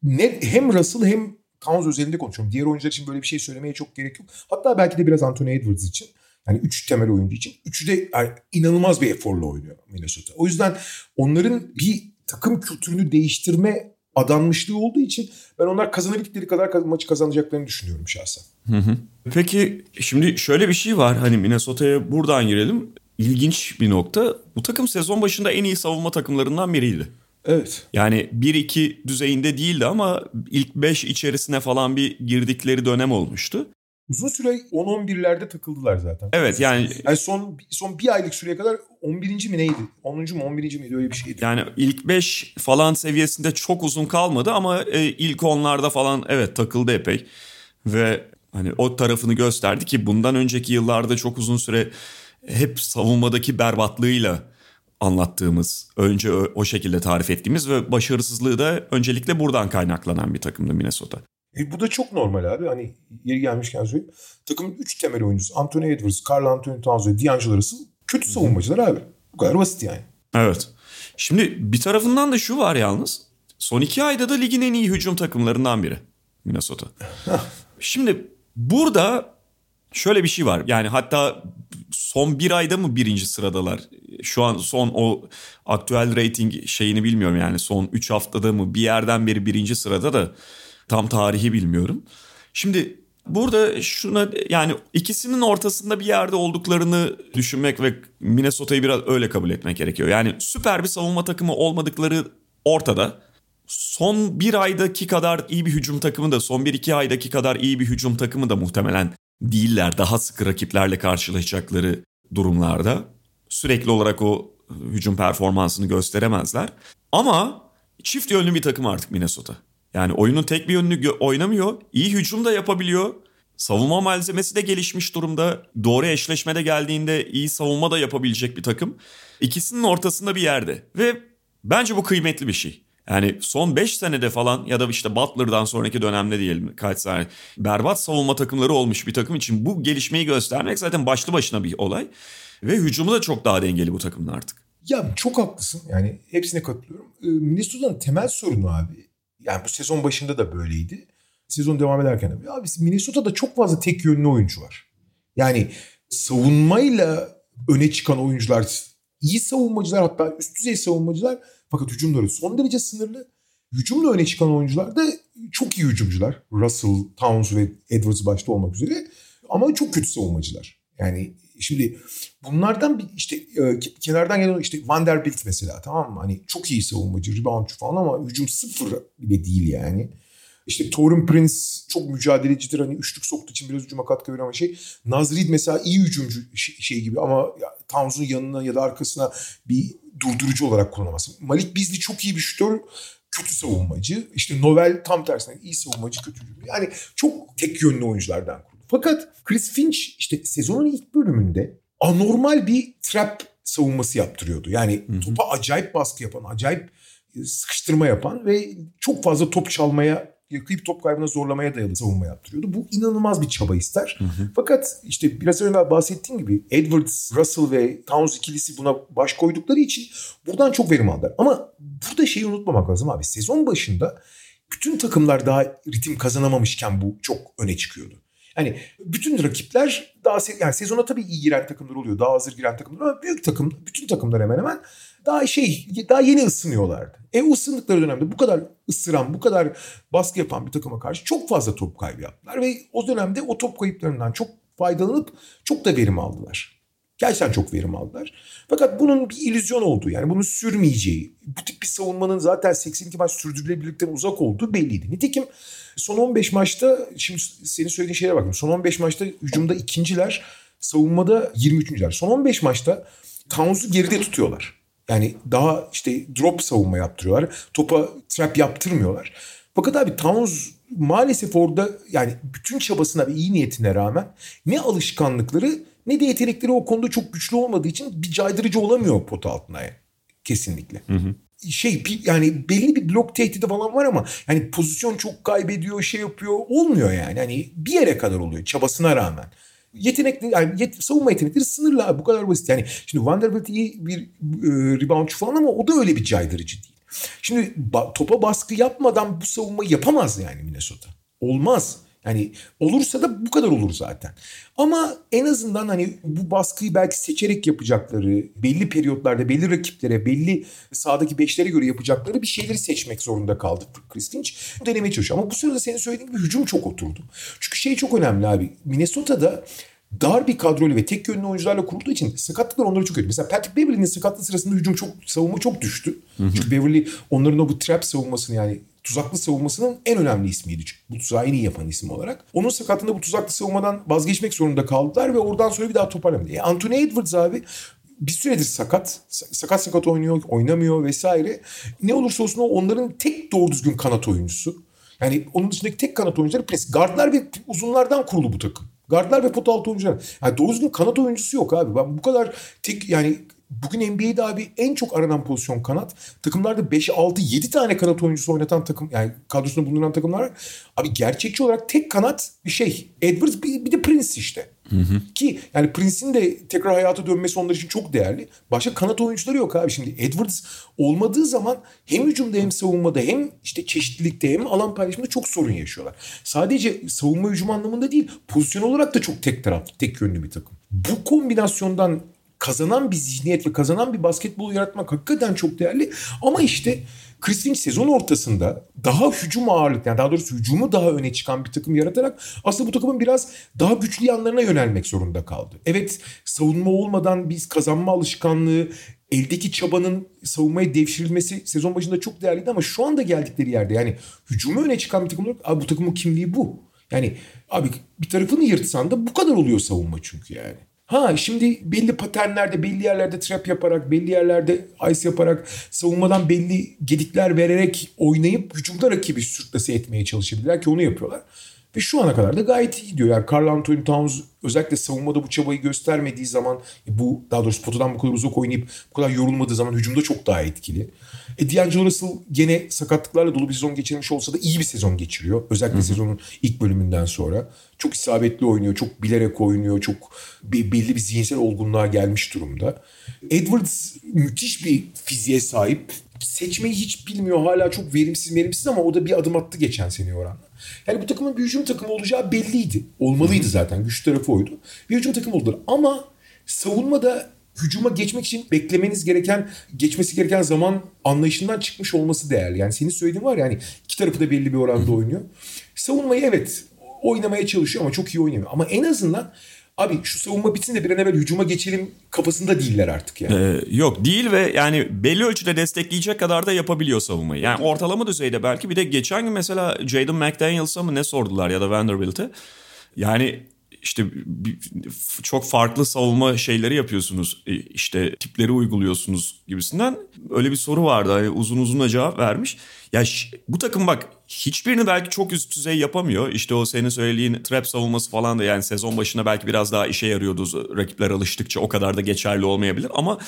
ne, hem Russell hem Towns özelinde konuşuyorum. Diğer oyuncular için böyle bir şey söylemeye çok gerek yok. Hatta belki de biraz Anthony Edwards için. Yani üç temel oyuncu için. Üçü de yani inanılmaz bir eforla oynuyor Minnesota. O yüzden onların bir takım kültürünü değiştirme adanmışlığı olduğu için ben onlar kazanabildikleri kadar maçı kazanacaklarını düşünüyorum şahsen. Hı hı. Peki şimdi şöyle bir şey var hani Minnesota'ya buradan girelim. İlginç bir nokta. Bu takım sezon başında en iyi savunma takımlarından biriydi. Evet. Yani 1-2 düzeyinde değildi ama ilk 5 içerisine falan bir girdikleri dönem olmuştu uzun süre 10-11'lerde takıldılar zaten. Evet yani. yani son son bir aylık süreye kadar 11. mi neydi? 10. mu 11. miydi öyle bir şeydi. Yani ilk 5 falan seviyesinde çok uzun kalmadı ama e, ilk 10'larda falan evet takıldı epey. Ve hani o tarafını gösterdi ki bundan önceki yıllarda çok uzun süre hep savunmadaki berbatlığıyla anlattığımız, önce o şekilde tarif ettiğimiz ve başarısızlığı da öncelikle buradan kaynaklanan bir takımdı Minnesota. E, bu da çok normal abi. Hani yeri gelmişken söyleyeyim. Takımın 3 temel oyuncusu Anthony Edwards, Carl Anthony Towns ve D'Angelo Russell kötü savunmacılar abi. Bu kadar basit yani. Evet. Şimdi bir tarafından da şu var yalnız. Son iki ayda da ligin en iyi hücum takımlarından biri Minnesota. Şimdi burada şöyle bir şey var. Yani hatta son bir ayda mı birinci sıradalar? Şu an son o aktüel rating şeyini bilmiyorum yani. Son üç haftada mı bir yerden beri birinci sırada da Tam tarihi bilmiyorum. Şimdi burada şuna yani ikisinin ortasında bir yerde olduklarını düşünmek ve Minnesota'yı biraz öyle kabul etmek gerekiyor. Yani süper bir savunma takımı olmadıkları ortada. Son bir aydaki kadar iyi bir hücum takımı da son bir iki aydaki kadar iyi bir hücum takımı da muhtemelen değiller. Daha sıkı rakiplerle karşılaşacakları durumlarda sürekli olarak o hücum performansını gösteremezler. Ama çift yönlü bir takım artık Minnesota. Yani oyunun tek bir yönünü oynamıyor. İyi hücum da yapabiliyor. Savunma malzemesi de gelişmiş durumda. Doğru eşleşmede geldiğinde iyi savunma da yapabilecek bir takım. İkisinin ortasında bir yerde. Ve bence bu kıymetli bir şey. Yani son 5 senede falan ya da işte Butler'dan sonraki dönemde diyelim kaç sene berbat savunma takımları olmuş bir takım için bu gelişmeyi göstermek zaten başlı başına bir olay. Ve hücumu da çok daha dengeli bu takımın artık. Ya çok haklısın. Yani hepsine katılıyorum. Ee, Minnesota'nın temel sorunu abi. Yani bu sezon başında da böyleydi. Sezon devam ederken de. Abi Minnesota'da çok fazla tek yönlü oyuncu var. Yani savunmayla öne çıkan oyuncular, iyi savunmacılar hatta üst düzey savunmacılar fakat hücumları son derece sınırlı. Hücumla öne çıkan oyuncular da çok iyi hücumcular. Russell, Towns ve Edwards başta olmak üzere. Ama çok kötü savunmacılar. Yani şimdi bunlardan bir işte e, kenardan gelen işte Vanderbilt mesela tamam mı? Hani çok iyi savunmacı, reboundçu falan ama hücum sıfır bile değil yani. İşte Torun Prince çok mücadelecidir. Hani üçlük soktuğu için biraz hücuma katkı veriyor ama şey. Nazrid mesela iyi hücumcu şey gibi ama Towns'un yanına ya da arkasına bir durdurucu olarak kullanamaz. Malik Beasley çok iyi bir şutör kötü savunmacı. İşte Novel tam tersine iyi savunmacı kötü. Yani çok tek yönlü oyunculardan kurdu. Fakat Chris Finch işte sezonun ilk bölümünde anormal bir trap savunması yaptırıyordu. Yani hı hı. topa acayip baskı yapan, acayip sıkıştırma yapan ve çok fazla top çalmaya yakayıp top kaybına zorlamaya dayalı savunma yaptırıyordu. Bu inanılmaz bir çaba ister. Hı hı. Fakat işte biraz önce bahsettiğim gibi Edwards, Russell ve Towns ikilisi buna baş koydukları için buradan çok verim aldılar. Ama burada şeyi unutmamak lazım abi. Sezon başında bütün takımlar daha ritim kazanamamışken bu çok öne çıkıyordu. Hani bütün rakipler daha yani sezona tabii iyi giren takımlar oluyor. Daha hazır giren takımlar ama büyük takım, bütün takımlar hemen hemen daha şey daha yeni ısınıyorlardı. E ısındıkları dönemde bu kadar ısıran, bu kadar baskı yapan bir takıma karşı çok fazla top kaybı yaptılar ve o dönemde o top kayıplarından çok faydalanıp çok da verim aldılar. Gerçekten çok verim aldılar. Fakat bunun bir illüzyon olduğu yani bunun sürmeyeceği, bu tip bir savunmanın zaten 82 maç sürdürülebilirlikten uzak olduğu belliydi. Nitekim son 15 maçta, şimdi senin söylediğin şeye bakın. Son 15 maçta hücumda ikinciler, savunmada 23.ler. Son 15 maçta Towns'u geride tutuyorlar. Yani daha işte drop savunma yaptırıyorlar. Topa trap yaptırmıyorlar. Fakat abi Towns maalesef orada yani bütün çabasına ve iyi niyetine rağmen ne alışkanlıkları ne de yetenekleri o konuda çok güçlü olmadığı için bir caydırıcı olamıyor pot altına yani. Kesinlikle. Hı hı. Şey yani belli bir blok tehdidi falan var ama yani pozisyon çok kaybediyor şey yapıyor olmuyor yani. Hani bir yere kadar oluyor çabasına rağmen yetenekli yani yet, savunma yetenekleri sınırlı abi bu kadar basit. Yani şimdi Vanderbilt iyi bir e, reboundçu falan ama o da öyle bir caydırıcı değil. Şimdi ba, topa baskı yapmadan bu savunmayı yapamaz yani Minnesota. Olmaz. Yani olursa da bu kadar olur zaten. Ama en azından hani bu baskıyı belki seçerek yapacakları, belli periyotlarda, belli rakiplere, belli sahadaki beşlere göre yapacakları bir şeyleri seçmek zorunda kaldı Chris Finch. Denemeye çalışıyor. Ama bu sırada senin söylediğin gibi hücum çok oturdu. Çünkü şey çok önemli abi. Minnesota'da dar bir kadroyla ve tek yönlü oyuncularla kurulduğu için sakatlıklar onları çok kötü. Mesela Patrick Beverly'nin sakatlığı sırasında hücum çok savunma çok düştü. Hı hı. Çünkü Beverly onların o bu trap savunmasını yani tuzaklı savunmasının en önemli ismiydi. Bu tuzağı en iyi yapan isim olarak. Onun sakatlığında bu tuzaklı savunmadan vazgeçmek zorunda kaldılar ve oradan sonra bir daha toparlamadı. E, Anthony Edwards abi bir süredir sakat. Sakat sakat oynuyor, oynamıyor vesaire. Ne olursa olsun o onların tek doğru düzgün kanat oyuncusu. Yani onun dışındaki tek kanat oyuncuları pres. Gardlar ve uzunlardan kurulu bu takım. Gardlar ve pot altı oyuncular. Yani doğru düzgün kanat oyuncusu yok abi. Ben bu kadar tek yani bugün NBA'de abi en çok aranan pozisyon kanat. Takımlarda 5, 6, 7 tane kanat oyuncusu oynatan takım yani kadrosunda bulunan takımlar var. Abi gerçekçi olarak tek kanat bir şey. Edwards bir, bir de Prince işte. Hı hı. Ki yani Prince'in de tekrar hayata dönmesi onlar için çok değerli. Başka kanat oyuncuları yok abi. Şimdi Edwards olmadığı zaman hem hücumda hem savunmada hem işte çeşitlilikte hem alan paylaşımında çok sorun yaşıyorlar. Sadece savunma hücum anlamında değil pozisyon olarak da çok tek taraflı, tek yönlü bir takım. Bu kombinasyondan kazanan bir zihniyet ve kazanan bir basketbol yaratmak hakikaten çok değerli. Ama işte Chris Finch sezon ortasında daha hücum ağırlık yani daha doğrusu hücumu daha öne çıkan bir takım yaratarak aslında bu takımın biraz daha güçlü yanlarına yönelmek zorunda kaldı. Evet savunma olmadan biz kazanma alışkanlığı eldeki çabanın savunmaya devşirilmesi sezon başında çok değerliydi ama şu anda geldikleri yerde yani hücumu öne çıkan bir takım olarak abi bu takımın kimliği bu. Yani abi bir tarafını yırtsan da bu kadar oluyor savunma çünkü yani. Ha şimdi belli paternlerde, belli yerlerde trap yaparak, belli yerlerde ice yaparak, savunmadan belli gedikler vererek oynayıp hücumda rakibi sürklase etmeye çalışabilirler ki onu yapıyorlar. Ve şu ana kadar da gayet iyi gidiyor. Yani Carl Anthony Towns özellikle savunmada bu çabayı göstermediği zaman bu daha doğrusu potadan bu kadar uzak oynayıp bu kadar yorulmadığı zaman hücumda çok daha etkili. E D'Angelo Russell gene sakatlıklarla dolu bir sezon geçirmiş olsa da iyi bir sezon geçiriyor. Özellikle Hı-hı. sezonun ilk bölümünden sonra. Çok isabetli oynuyor, çok bilerek oynuyor, çok belli bir zihinsel olgunluğa gelmiş durumda. Edwards müthiş bir fiziğe sahip. Seçmeyi hiç bilmiyor. Hala çok verimsiz verimsiz ama o da bir adım attı geçen sene oranla. Yani bu takımın bir hücum takımı olacağı belliydi. Olmalıydı zaten. Güç tarafı oydu. Bir hücum takımı oldular. Ama savunmada hücuma geçmek için beklemeniz gereken, geçmesi gereken zaman anlayışından çıkmış olması değerli. Yani senin söylediğin var ya hani iki tarafı da belli bir oranda oynuyor. Savunmayı evet oynamaya çalışıyor ama çok iyi oynamıyor. Ama en azından abi şu savunma bitsin de bir an evvel hücuma geçelim kafasında değiller artık yani. Ee, yok değil ve yani belli ölçüde destekleyecek kadar da yapabiliyor savunmayı. Yani ortalama düzeyde belki bir de geçen gün mesela Jaden McDaniels'a mı ne sordular ya da Vanderbilt'e. Yani işte çok farklı savunma şeyleri yapıyorsunuz. E, işte tipleri uyguluyorsunuz gibisinden. Öyle bir soru vardı. Yani uzun uzun cevap vermiş. Ya bu takım bak hiçbirini belki çok üst düzey yapamıyor. İşte o senin söylediğin trap savunması falan da yani sezon başına belki biraz daha işe yarıyordu. Rakipler alıştıkça o kadar da geçerli olmayabilir. Ama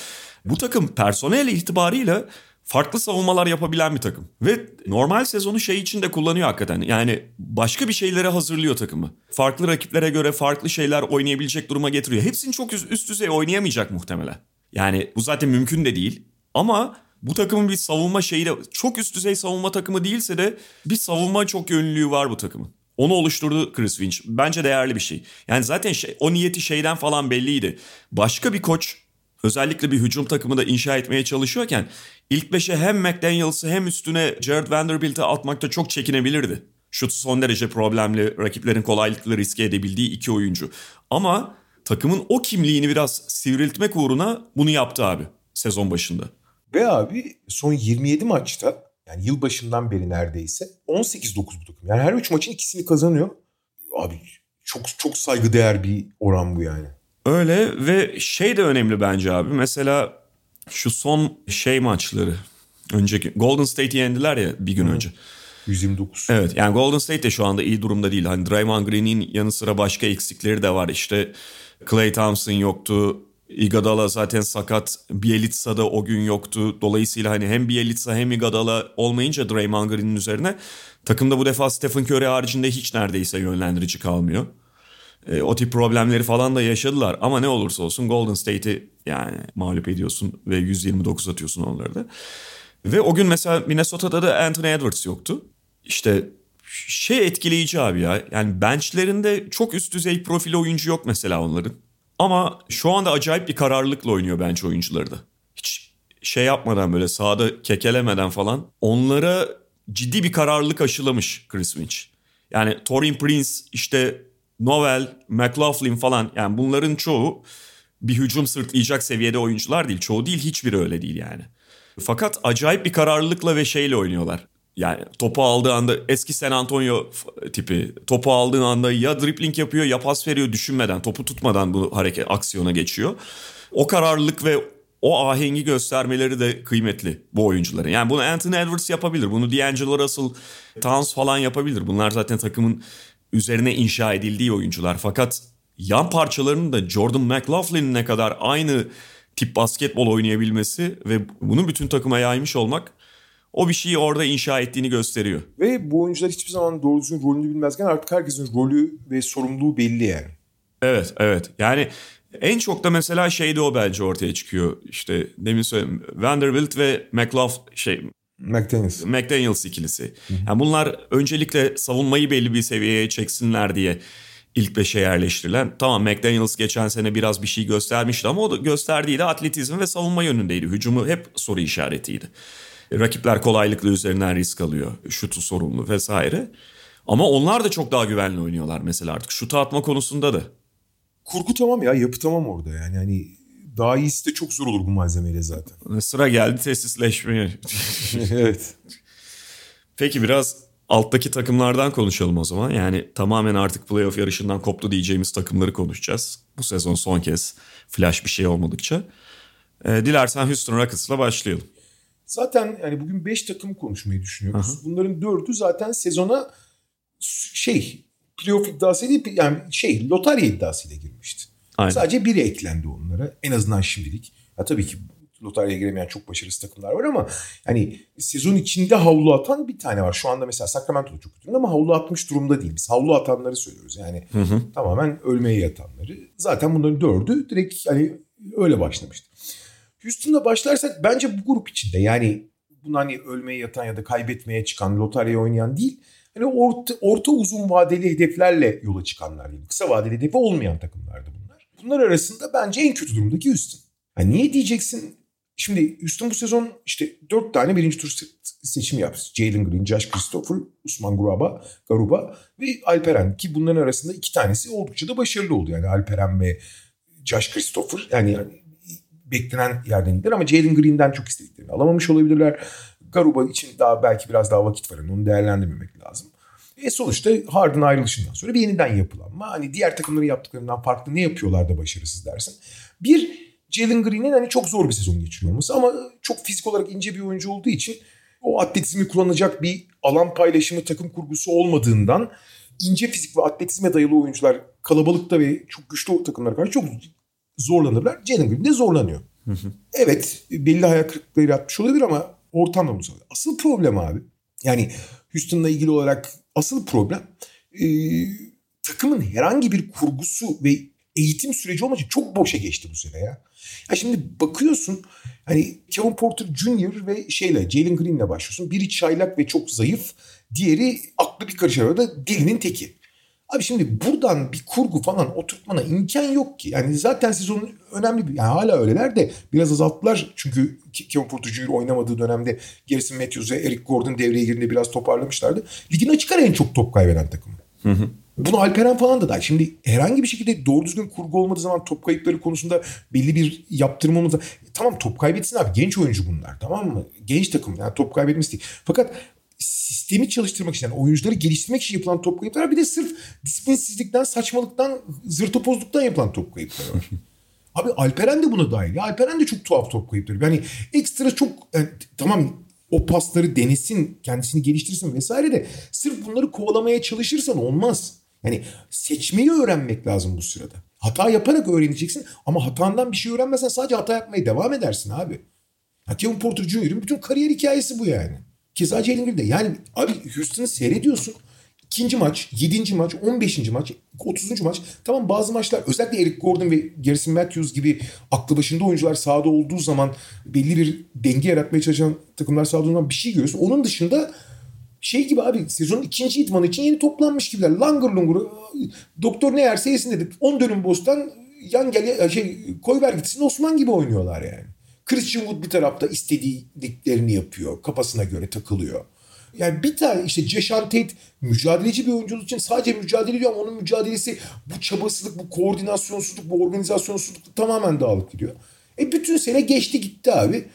bu takım personel itibarıyla farklı savunmalar yapabilen bir takım. Ve normal sezonu şey için de kullanıyor hakikaten. Yani başka bir şeylere hazırlıyor takımı. Farklı rakiplere göre farklı şeyler oynayabilecek duruma getiriyor. Hepsini çok üst düzey oynayamayacak muhtemelen. Yani bu zaten mümkün de değil. Ama bu takımın bir savunma şeyi de çok üst düzey savunma takımı değilse de bir savunma çok yönlülüğü var bu takımın. Onu oluşturdu Chris Finch. Bence değerli bir şey. Yani zaten şey, o niyeti şeyden falan belliydi. Başka bir koç özellikle bir hücum takımı da inşa etmeye çalışıyorken ilk beşe hem McDaniels'ı hem üstüne Jared Vanderbilt'i atmakta çok çekinebilirdi. Şutu son derece problemli, rakiplerin kolaylıkla riske edebildiği iki oyuncu. Ama takımın o kimliğini biraz sivriltmek uğruna bunu yaptı abi sezon başında. Ve abi son 27 maçta yani yılbaşından beri neredeyse 18-9 bu takım. Yani her üç maçın ikisini kazanıyor. Abi çok çok saygıdeğer bir oran bu yani. Öyle ve şey de önemli bence abi. Mesela şu son şey maçları önceki Golden State'i yendiler ya bir gün Hı. önce. 129. Evet yani Golden State de şu anda iyi durumda değil. Hani Draymond Green'in yanı sıra başka eksikleri de var. İşte Clay Thompson yoktu. Iguodala zaten sakat. Bielitsa da o gün yoktu. Dolayısıyla hani hem Bielitsa hem Iguodala olmayınca Draymond Green'in üzerine takımda bu defa Stephen Curry haricinde hiç neredeyse yönlendirici kalmıyor. E, o tip problemleri falan da yaşadılar. Ama ne olursa olsun Golden State'i yani mağlup ediyorsun ve 129 atıyorsun onları da. Ve o gün mesela Minnesota'da da Anthony Edwards yoktu. İşte şey etkileyici abi ya. Yani benchlerinde çok üst düzey profil oyuncu yok mesela onların. Ama şu anda acayip bir kararlılıkla oynuyor bench oyuncuları da. Hiç şey yapmadan böyle sahada kekelemeden falan onlara ciddi bir kararlılık aşılamış Chris Finch. Yani Torin Prince işte Noel, McLaughlin falan yani bunların çoğu bir hücum sırtlayacak seviyede oyuncular değil. Çoğu değil hiçbiri öyle değil yani. Fakat acayip bir kararlılıkla ve şeyle oynuyorlar. Yani topu aldığı anda eski San Antonio tipi topu aldığı anda ya dribbling yapıyor ya pas veriyor düşünmeden topu tutmadan bu hareket aksiyona geçiyor. O kararlılık ve o ahengi göstermeleri de kıymetli bu oyuncuların. Yani bunu Anthony Edwards yapabilir. Bunu D'Angelo Russell, Towns falan yapabilir. Bunlar zaten takımın üzerine inşa edildiği oyuncular. Fakat yan parçalarının da Jordan McLaughlin'in ne kadar aynı tip basketbol oynayabilmesi ve bunu bütün takıma yaymış olmak o bir şeyi orada inşa ettiğini gösteriyor. Ve bu oyuncular hiçbir zaman doğru düzgün rolünü bilmezken artık herkesin rolü ve sorumluluğu belli yani. Evet, evet. Yani en çok da mesela şey de o bence ortaya çıkıyor. İşte demin söyledim. Vanderbilt ve McLaughlin şey McDaniels. McDaniels ikilisi. Yani bunlar öncelikle savunmayı belli bir seviyeye çeksinler diye ilk beşe yerleştirilen. Tamam McDaniels geçen sene biraz bir şey göstermişti ama o da gösterdiği de atletizm ve savunma yönündeydi. Hücumu hep soru işaretiydi. Rakipler kolaylıkla üzerinden risk alıyor. Şutu sorumlu vesaire. Ama onlar da çok daha güvenli oynuyorlar mesela artık. Şutu atma konusunda da. Kurgu tamam ya yapı tamam orada yani. Hani daha iyisi de çok zor olur bu malzemeyle zaten. Sıra geldi tesisleşmeye. [LAUGHS] evet. Peki biraz alttaki takımlardan konuşalım o zaman. Yani tamamen artık playoff yarışından koptu diyeceğimiz takımları konuşacağız. Bu sezon son kez flash bir şey olmadıkça. E, dilersen Houston Rockets'la başlayalım. Zaten yani bugün 5 takım konuşmayı düşünüyoruz. Aha. Bunların 4'ü zaten sezona şey playoff iddiası değil yani şey lotarya iddiasıyla girmişti. Aynen. Sadece biri eklendi onlara en azından şimdilik. Ya tabii ki lotaryaya giremeyen çok başarılı takımlar var ama hani sezon içinde havlu atan bir tane var. Şu anda mesela Sacramento'da çok kötü ama havlu atmış durumda değil. Biz havlu atanları söylüyoruz. Yani hı hı. tamamen ölmeye yatanları. Zaten bunların dördü direkt hani öyle başlamıştı. Houston'da başlarsak bence bu grup içinde yani bunu hani ölmeye yatan ya da kaybetmeye çıkan, lotarya oynayan değil. Hani orta, orta uzun vadeli hedeflerle yola çıkanlar değil. Kısa vadeli hedefi olmayan takımlardı bunlar. Bunlar arasında bence en kötü durumdaki Houston. Yani niye diyeceksin? Şimdi Houston bu sezon işte dört tane birinci tur seçimi yaptı. Jalen Green, Josh Christopher, Usman Garuba, Garuba ve Alperen ki bunların arasında iki tanesi oldukça da başarılı oldu. Yani Alperen ve Josh Christopher yani, yani beklenen yerden indiler ama Jalen Green'den çok istediklerini alamamış olabilirler. Garuba için daha belki biraz daha vakit var. Onu değerlendirmemek lazım. E sonuçta Harden ayrılışından sonra bir yeniden yapılanma. Hani diğer takımların yaptıklarından farklı ne yapıyorlar da başarısız dersin. Bir Jalen Green'in hani çok zor bir sezon geçiriyor olması ama çok fizik olarak ince bir oyuncu olduğu için o atletizmi kullanacak bir alan paylaşımı takım kurgusu olmadığından ince fizik ve atletizme dayalı oyuncular kalabalıkta ve çok güçlü takımlara karşı çok zorlanırlar. Jalen Green de zorlanıyor. Evet belli hayal kırıklıkları yaratmış olabilir ama ortamda bunu söylüyor. Asıl problem abi yani Houston'la ilgili olarak asıl problem e, takımın herhangi bir kurgusu ve eğitim süreci olmayınca çok boşa geçti bu sene ya. Ya şimdi bakıyorsun hani Kevin Porter Jr. ve şeyle Jalen Green'le başlıyorsun. Biri çaylak ve çok zayıf. Diğeri aklı bir karış arada delinin teki. Abi şimdi buradan bir kurgu falan oturtmana imkan yok ki. Yani zaten sezonun önemli bir... Yani hala öyleler de biraz azalttılar. Çünkü Kevin Porter oynamadığı dönemde Garrison Matthews ve Eric Gordon devreye girdiğinde biraz toparlamışlardı. Ligin açık ara en çok top kaybeden takımı. Hı hı. Bunu Alperen falan da da. Şimdi herhangi bir şekilde doğru düzgün kurgu olmadığı zaman top kayıpları konusunda belli bir yaptırım olmadığı Tamam top kaybetsin abi. Genç oyuncu bunlar tamam mı? Genç takım yani top kaybetmesi değil. Fakat sistemi çalıştırmak için yani oyuncuları geliştirmek için yapılan top kayıpları bir de sırf disiplinsizlikten, saçmalıktan, zırtopozluktan yapılan top kayıpları var. [LAUGHS] Abi Alperen de buna dahil. Ya Alperen de çok tuhaf top kayıpları. Yani ekstra çok yani, tamam o pasları denesin, kendisini geliştirsin vesaire de sırf bunları kovalamaya çalışırsan olmaz. Yani seçmeyi öğrenmek lazım bu sırada. Hata yaparak öğreneceksin ama hatandan bir şey öğrenmezsen sadece hata yapmaya devam edersin abi. Kevin Porter Jr.'ın bütün kariyer hikayesi bu yani. Keza Jalen Green'de. Yani abi Houston'ı seyrediyorsun. İkinci maç, yedinci maç, on beşinci maç, otuzuncu maç. Tamam bazı maçlar özellikle Eric Gordon ve Garrison Matthews gibi aklı başında oyuncular sahada olduğu zaman belli bir denge yaratmaya çalışan takımlar sahada olduğu zaman bir şey görüyorsun. Onun dışında şey gibi abi sezonun ikinci idmanı için yeni toplanmış gibiler. Langır lungur doktor ne yerse yesin dedik. 10 dönüm bostan yan gel şey koy ver gitsin Osman gibi oynuyorlar yani. Christian Wood bir tarafta istediklerini yapıyor. Kafasına göre takılıyor. Yani bir tane işte Ceşan Tate mücadeleci bir oyuncu için sadece mücadele ediyor ama onun mücadelesi bu çabasızlık, bu koordinasyonsuzluk, bu organizasyonsuzluk tamamen dağılıp gidiyor. E bütün sene geçti gitti abi.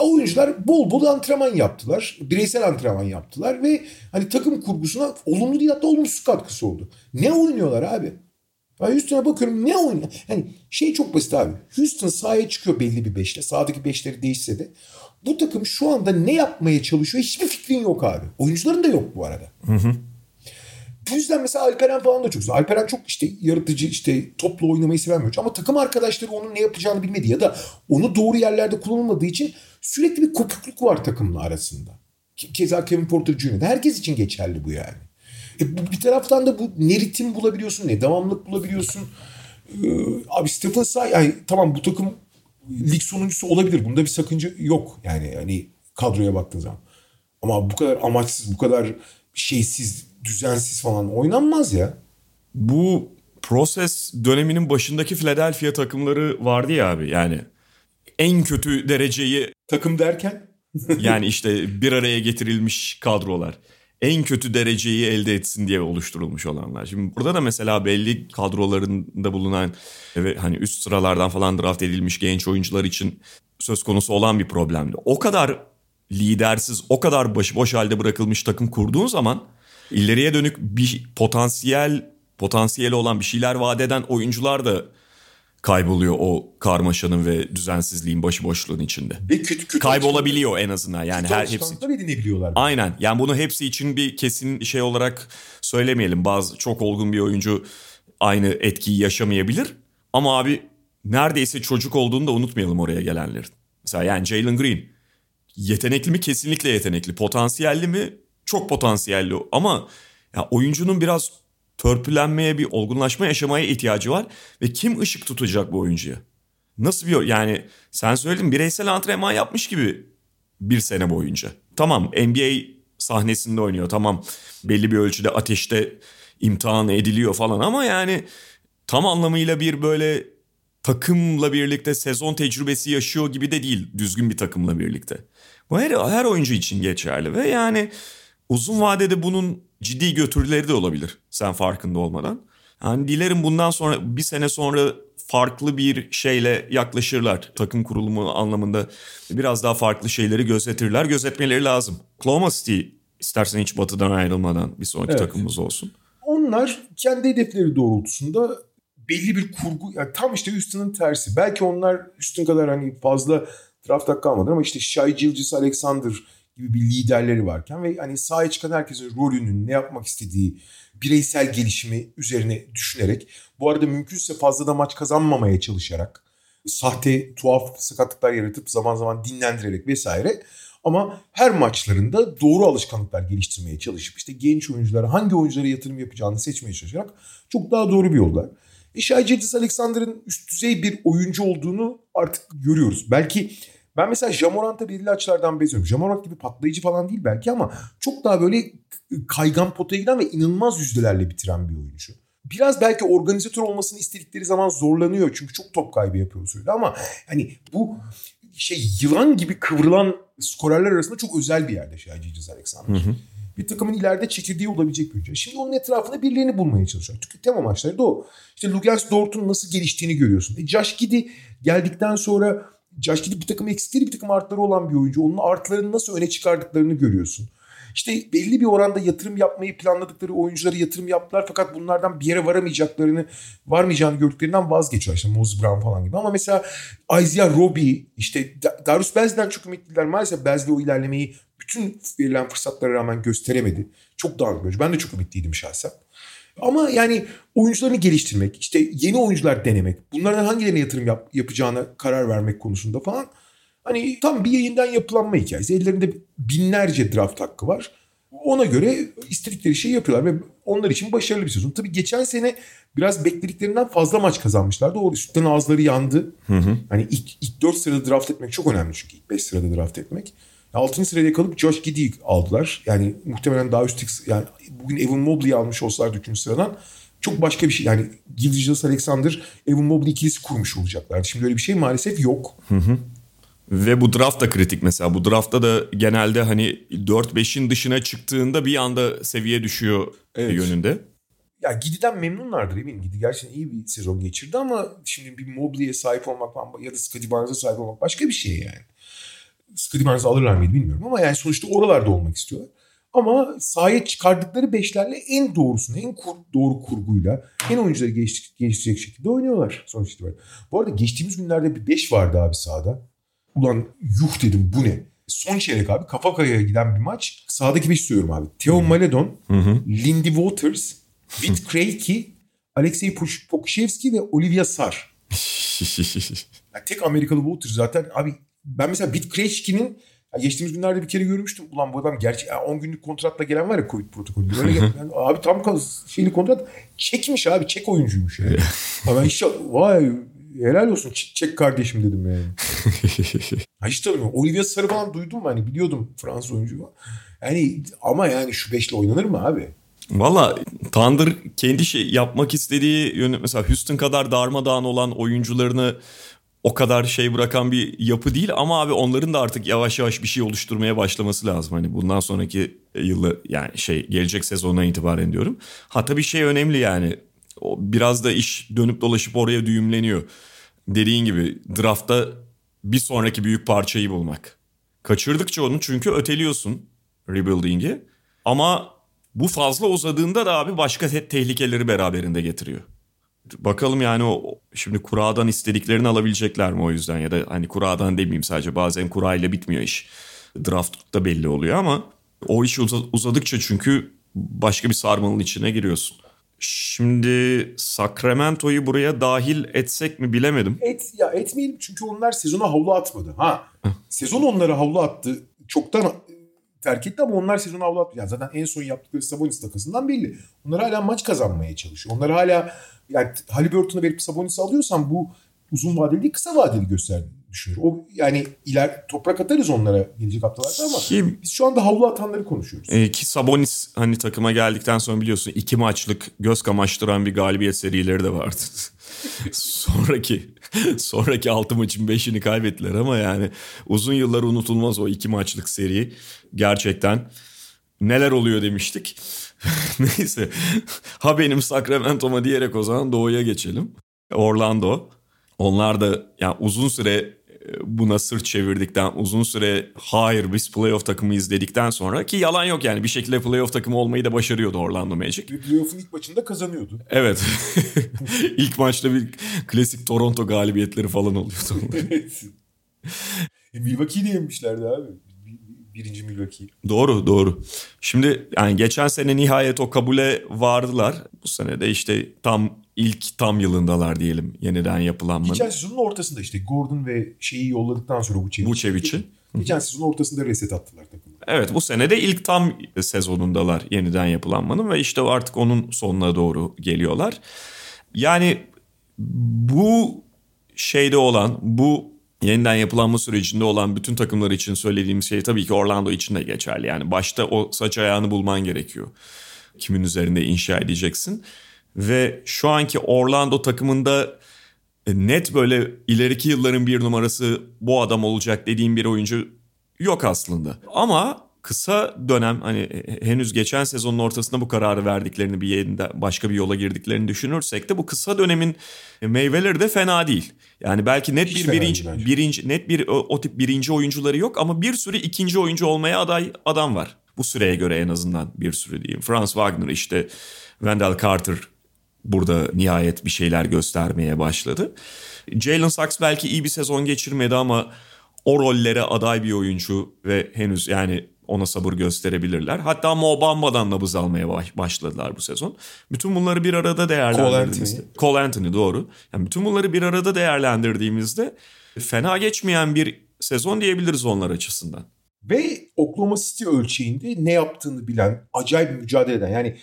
Oyuncular bol bol antrenman yaptılar. Bireysel antrenman yaptılar ve hani takım kurgusuna olumlu değil hatta olumsuz katkısı oldu. Ne oynuyorlar abi? Ben Houston'a bakıyorum ne oynuyor? Yani şey çok basit abi. Houston sahaya çıkıyor belli bir beşle. Sağdaki beşleri değişse de. Bu takım şu anda ne yapmaya çalışıyor hiçbir fikrin yok abi. Oyuncuların da yok bu arada. Hı hı. Bu yüzden mesela Alperen falan da çok güzel. Alperen çok işte yaratıcı işte toplu oynamayı seven bir Ama takım arkadaşları onun ne yapacağını bilmedi ya da onu doğru yerlerde kullanılmadığı için sürekli bir kopukluk var takımla arasında. Keza Kevin Porter Jr. Herkes için geçerli bu yani. E, bir taraftan da bu ne ritim bulabiliyorsun ne devamlık bulabiliyorsun. Ee, abi Stephen Say yani tamam bu takım lig sonuncusu olabilir. Bunda bir sakınca yok. Yani yani kadroya baktığın zaman. Ama bu kadar amaçsız, bu kadar şeysiz, düzensiz falan oynanmaz ya. Bu proses döneminin başındaki Philadelphia takımları vardı ya abi yani en kötü dereceyi takım derken [LAUGHS] yani işte bir araya getirilmiş kadrolar en kötü dereceyi elde etsin diye oluşturulmuş olanlar. Şimdi burada da mesela belli kadrolarında bulunan ve hani üst sıralardan falan draft edilmiş genç oyuncular için söz konusu olan bir problemdi. O kadar lidersiz, o kadar başıboş halde bırakılmış takım kurduğun zaman ileriye dönük bir potansiyel potansiyeli olan bir şeyler vaat eden oyuncular da kayboluyor o karmaşanın ve düzensizliğin başıboşluğun içinde. Ve kötü kötü Kaybolabiliyor en azından yani her hepsi. alışkanlıklar edinebiliyorlar. Aynen. Yani bunu hepsi için bir kesin şey olarak söylemeyelim. Bazı çok olgun bir oyuncu aynı etkiyi yaşamayabilir. Ama abi neredeyse çocuk olduğunu da unutmayalım oraya gelenlerin. Mesela yani Jalen Green yetenekli mi? Kesinlikle yetenekli. Potansiyelli mi? Çok potansiyelli. Ama ya oyuncunun biraz törpülenmeye bir olgunlaşma yaşamaya ihtiyacı var. Ve kim ışık tutacak bu oyuncuya? Nasıl bir yani sen söyledin bireysel antrenman yapmış gibi bir sene boyunca. Tamam NBA sahnesinde oynuyor tamam belli bir ölçüde ateşte imtihan ediliyor falan ama yani tam anlamıyla bir böyle takımla birlikte sezon tecrübesi yaşıyor gibi de değil düzgün bir takımla birlikte. Bu her, her oyuncu için geçerli ve yani uzun vadede bunun ciddi götürüleri de olabilir sen farkında olmadan. Yani dilerim bundan sonra bir sene sonra farklı bir şeyle yaklaşırlar. Takım kurulumu anlamında biraz daha farklı şeyleri gözetirler. Gözetmeleri lazım. Oklahoma City istersen hiç batıdan ayrılmadan bir sonraki Evet. takımımız olsun. Onlar kendi hedefleri doğrultusunda belli bir kurgu yani tam işte Houston'ın tersi. Belki onlar Houston kadar hani fazla draft hakkı almadı ama işte Shai Gilgeous Alexander gibi bir liderleri varken ve hani sahaya çıkan herkesin rolünün ne yapmak istediği bireysel gelişimi üzerine düşünerek bu arada mümkünse fazla da maç kazanmamaya çalışarak sahte tuhaf sakatlıklar yaratıp zaman zaman dinlendirerek vesaire ama her maçlarında doğru alışkanlıklar geliştirmeye çalışıp işte genç oyunculara hangi oyunculara yatırım yapacağını seçmeye çalışarak çok daha doğru bir yollar. E Shai Gilgeous Alexander'ın üst düzey bir oyuncu olduğunu artık görüyoruz. Belki ben mesela Jamorant'a belirli açılardan benziyorum. Jamorant gibi patlayıcı falan değil belki ama çok daha böyle kaygan potaya giden ve inanılmaz yüzdelerle bitiren bir oyuncu. Biraz belki organizatör olmasını istedikleri zaman zorlanıyor çünkü çok top kaybı yapıyor sürekli ama hani bu şey yılan gibi kıvrılan skorerler arasında çok özel bir yerde Shai Gilgeous Alexander. Bir takımın ileride çekirdeği olabilecek bir oyuncu. Şimdi onun etrafında birilerini bulmaya çalışıyor. Çünkü tema maçları da o. İşte Lugens Dort'un nasıl geliştiğini görüyorsun. E Josh Giddy geldikten sonra Josh Giddy bir takım eksikleri bir takım artları olan bir oyuncu. Onun artlarını nasıl öne çıkardıklarını görüyorsun. İşte belli bir oranda yatırım yapmayı planladıkları oyunculara yatırım yaptılar fakat bunlardan bir yere varamayacaklarını, varmayacağını gördüklerinden vazgeçiyorlar. İşte Moses Brown falan gibi. Ama mesela Isaiah Roby, işte Da- Darius Bazley'den çok ümitliler. Maalesef Bazley o ilerlemeyi bütün verilen fırsatlara rağmen gösteremedi. Çok oyuncu. Ben de çok ümitliydim şahsen. Ama yani oyuncularını geliştirmek, işte yeni oyuncular denemek, bunlardan hangilerine yatırım yap- yapacağına karar vermek konusunda falan hani tam bir yayından yapılanma hikayesi. Ellerinde binlerce draft hakkı var. Ona göre istedikleri şeyi yapıyorlar ve onlar için başarılı bir sezon. Tabii geçen sene biraz beklediklerinden fazla maç kazanmışlardı. O üstten ağızları yandı. Hani ilk, ilk 4 sırada draft etmek çok önemli çünkü ilk 5 sırada draft etmek. 6. sıraya kalıp Josh Giddey'i aldılar. Yani muhtemelen daha üst yani bugün Evan Mobley'i almış olsalardı 3. sıradan çok başka bir şey. Yani Gilgeous Alexander, Evan Mobley ikilisi kurmuş olacaklardı. Şimdi öyle bir şey maalesef yok. Ve bu draft da kritik mesela. Bu draftta da genelde hani 4-5'in dışına çıktığında bir anda seviye düşüyor Evet. yönünde. Ya Gidi'den memnunlardır eminim. Gidi gerçekten iyi bir sezon geçirdi ama şimdi bir Mobley'e sahip olmak ya da Scottie Barnes'a sahip olmak başka bir şey yani. Barnes'ı alırlar mıydı bilmiyorum ama yani sonuçta oralarda olmak istiyorlar. Ama sahaya çıkardıkları beşlerle en doğrusunu, en kur- doğru kurguyla, en oyuncuları geliştir- geliştirecek şekilde oynuyorlar sonuç itibariyle. Bu arada geçtiğimiz günlerde bir beş vardı abi sahada. Ulan yuh dedim bu ne? Son çeyrek abi kafa kafaya giden bir maç. Sağdaki beş söylüyorum abi. Theo Maledon, Lindy Waters, Whit [LAUGHS] Krejci, Alexey Pokusevski ve Olivia Sarr. [LAUGHS] Ya tek Amerikalı Waters zaten abi ben mesela ya geçtiğimiz günlerde bir kere görmüştüm. Ulan bu adam gerçek ya 10 günlük kontratla gelen var ya Covid protokolü. Böyle yani [LAUGHS] abi tam şeyli kontrat çekmiş abi çek oyuncuymuş yani. Ha ben işte vay helal olsun çek kardeşim dedim yani. [LAUGHS] Ha hiç tanımıyorum. Olivia Sarı falan duydum hani biliyordum Fransız oyuncu. Yani ama yani şu beşle oynanır mı abi? Valla Thunder kendi şey yapmak istediği yönü mesela Houston kadar darmadağın olan oyuncularını o kadar şey bırakan bir yapı değil ama abi onların da artık yavaş yavaş bir şey oluşturmaya başlaması lazım. Hani bundan sonraki yılı yani şey gelecek sezondan itibaren diyorum. Ha tabii şey önemli yani o biraz da iş dönüp dolaşıp oraya düğümleniyor. Dediğin gibi draftta bir sonraki büyük parçayı bulmak. Kaçırdıkça onu çünkü öteliyorsun rebuilding'i. Ama Bu fazla uzadığında da abi başka te- tehlikeleri beraberinde getiriyor. Bakalım yani şimdi kuradan istediklerini alabilecekler mi o yüzden ya da hani kuradan demeyeyim sadece bazen kurayla bitmiyor iş. Draftta belli oluyor ama o iş uza- uzadıkça çünkü başka bir sarmalın içine giriyorsun. Şimdi Sacramento'yu buraya dahil etsek mi bilemedim. Et ya etmeyelim çünkü onlar sezona havlu atmadı. Ha. sezon onları havlu attı. Çoktan terk etti ama onlar sezona havlu attı. Yani zaten en son yaptıkları Sabonis takasından belli. Onlar hala maç kazanmaya çalışıyor. Onlar hala yani Haliburton'u verip Sabonis'i alıyorsan bu uzun vadeli değil kısa vadeli gösterdiğini düşünüyorum. O yani iler toprak atarız onlara gelecek haftalarda ama Ki biz şu anda havlu atanları konuşuyoruz. E, ki Sabonis hani takıma geldikten sonra biliyorsun iki maçlık göz kamaştıran bir galibiyet serileri de vardı. [LAUGHS] sonraki sonraki altı maçın beşini kaybettiler ama yani uzun yıllar unutulmaz o iki maçlık seri. Gerçekten neler oluyor demiştik. [LAUGHS] Neyse ha benim Sacramento'ma diyerek o zaman doğuya geçelim. Orlando. Onlar da yani uzun süre buna sırt çevirdikten uzun süre hayır biz playoff takımıyız dedikten sonra ki yalan yok yani bir şekilde playoff takımı olmayı da başarıyordu Orlando Magic. Playoff'un ilk maçında kazanıyordu. Evet. [LAUGHS] İlk maçta bir klasik Toronto galibiyetleri falan oluyordu. [LAUGHS] Evet. e, Milwaukee'yi de yenmişlerdi abi. Birinci Milwaukee. doğru doğru. Şimdi yani geçen sene nihayet o kabule vardılar. Bu sene de işte tam ilk tam yılındalar diyelim yeniden yapılanmanın. Geçen sezonun ortasında işte Gordon ve şeyi yolladıktan sonra Vucevic'i. Vucevic'i. Geçen sezonun ortasında reset attılar takımı. Evet bu sene de ilk tam sezonundalar yeniden yapılanmanın ve işte artık onun sonuna doğru geliyorlar. Yani bu şeyde olan bu yeniden yapılanma sürecinde olan bütün takımlar için söylediğimiz şey tabii ki Orlando için de geçerli. Yani başta o saç ayağını bulman gerekiyor. Kimin üzerinde inşa edeceksin. Ve şu anki Orlando takımında net böyle ileriki yılların bir numarası bu adam olacak dediğim bir oyuncu yok aslında. Ama kısa dönem hani henüz geçen sezonun ortasında bu kararı verdiklerini bir yerinde başka bir yola girdiklerini düşünürsek de bu kısa dönemin meyveleri de fena değil. Yani belki net Hiç bir birinci, bence. birinci net bir o, o tip birinci oyuncuları yok ama bir sürü ikinci oyuncu olmaya aday adam var. Bu süreye göre en azından bir sürü diyeyim. Franz Wagner işte Wendell Carter burada nihayet bir şeyler göstermeye başladı. Jalen Sachs belki iyi bir sezon geçirmedi ama o rollere aday bir oyuncu ve henüz yani ona sabır gösterebilirler. Hatta Mo Bamba'dan nabız almaya baş- başladılar bu sezon. Bütün bunları bir arada değerlendirdiğimizde. Cole Cole Anthony doğru. Yani bütün bunları bir arada değerlendirdiğimizde fena geçmeyen bir sezon diyebiliriz onlar açısından. Ve Oklahoma City ölçeğinde ne yaptığını bilen, acayip bir mücadele eden. Yani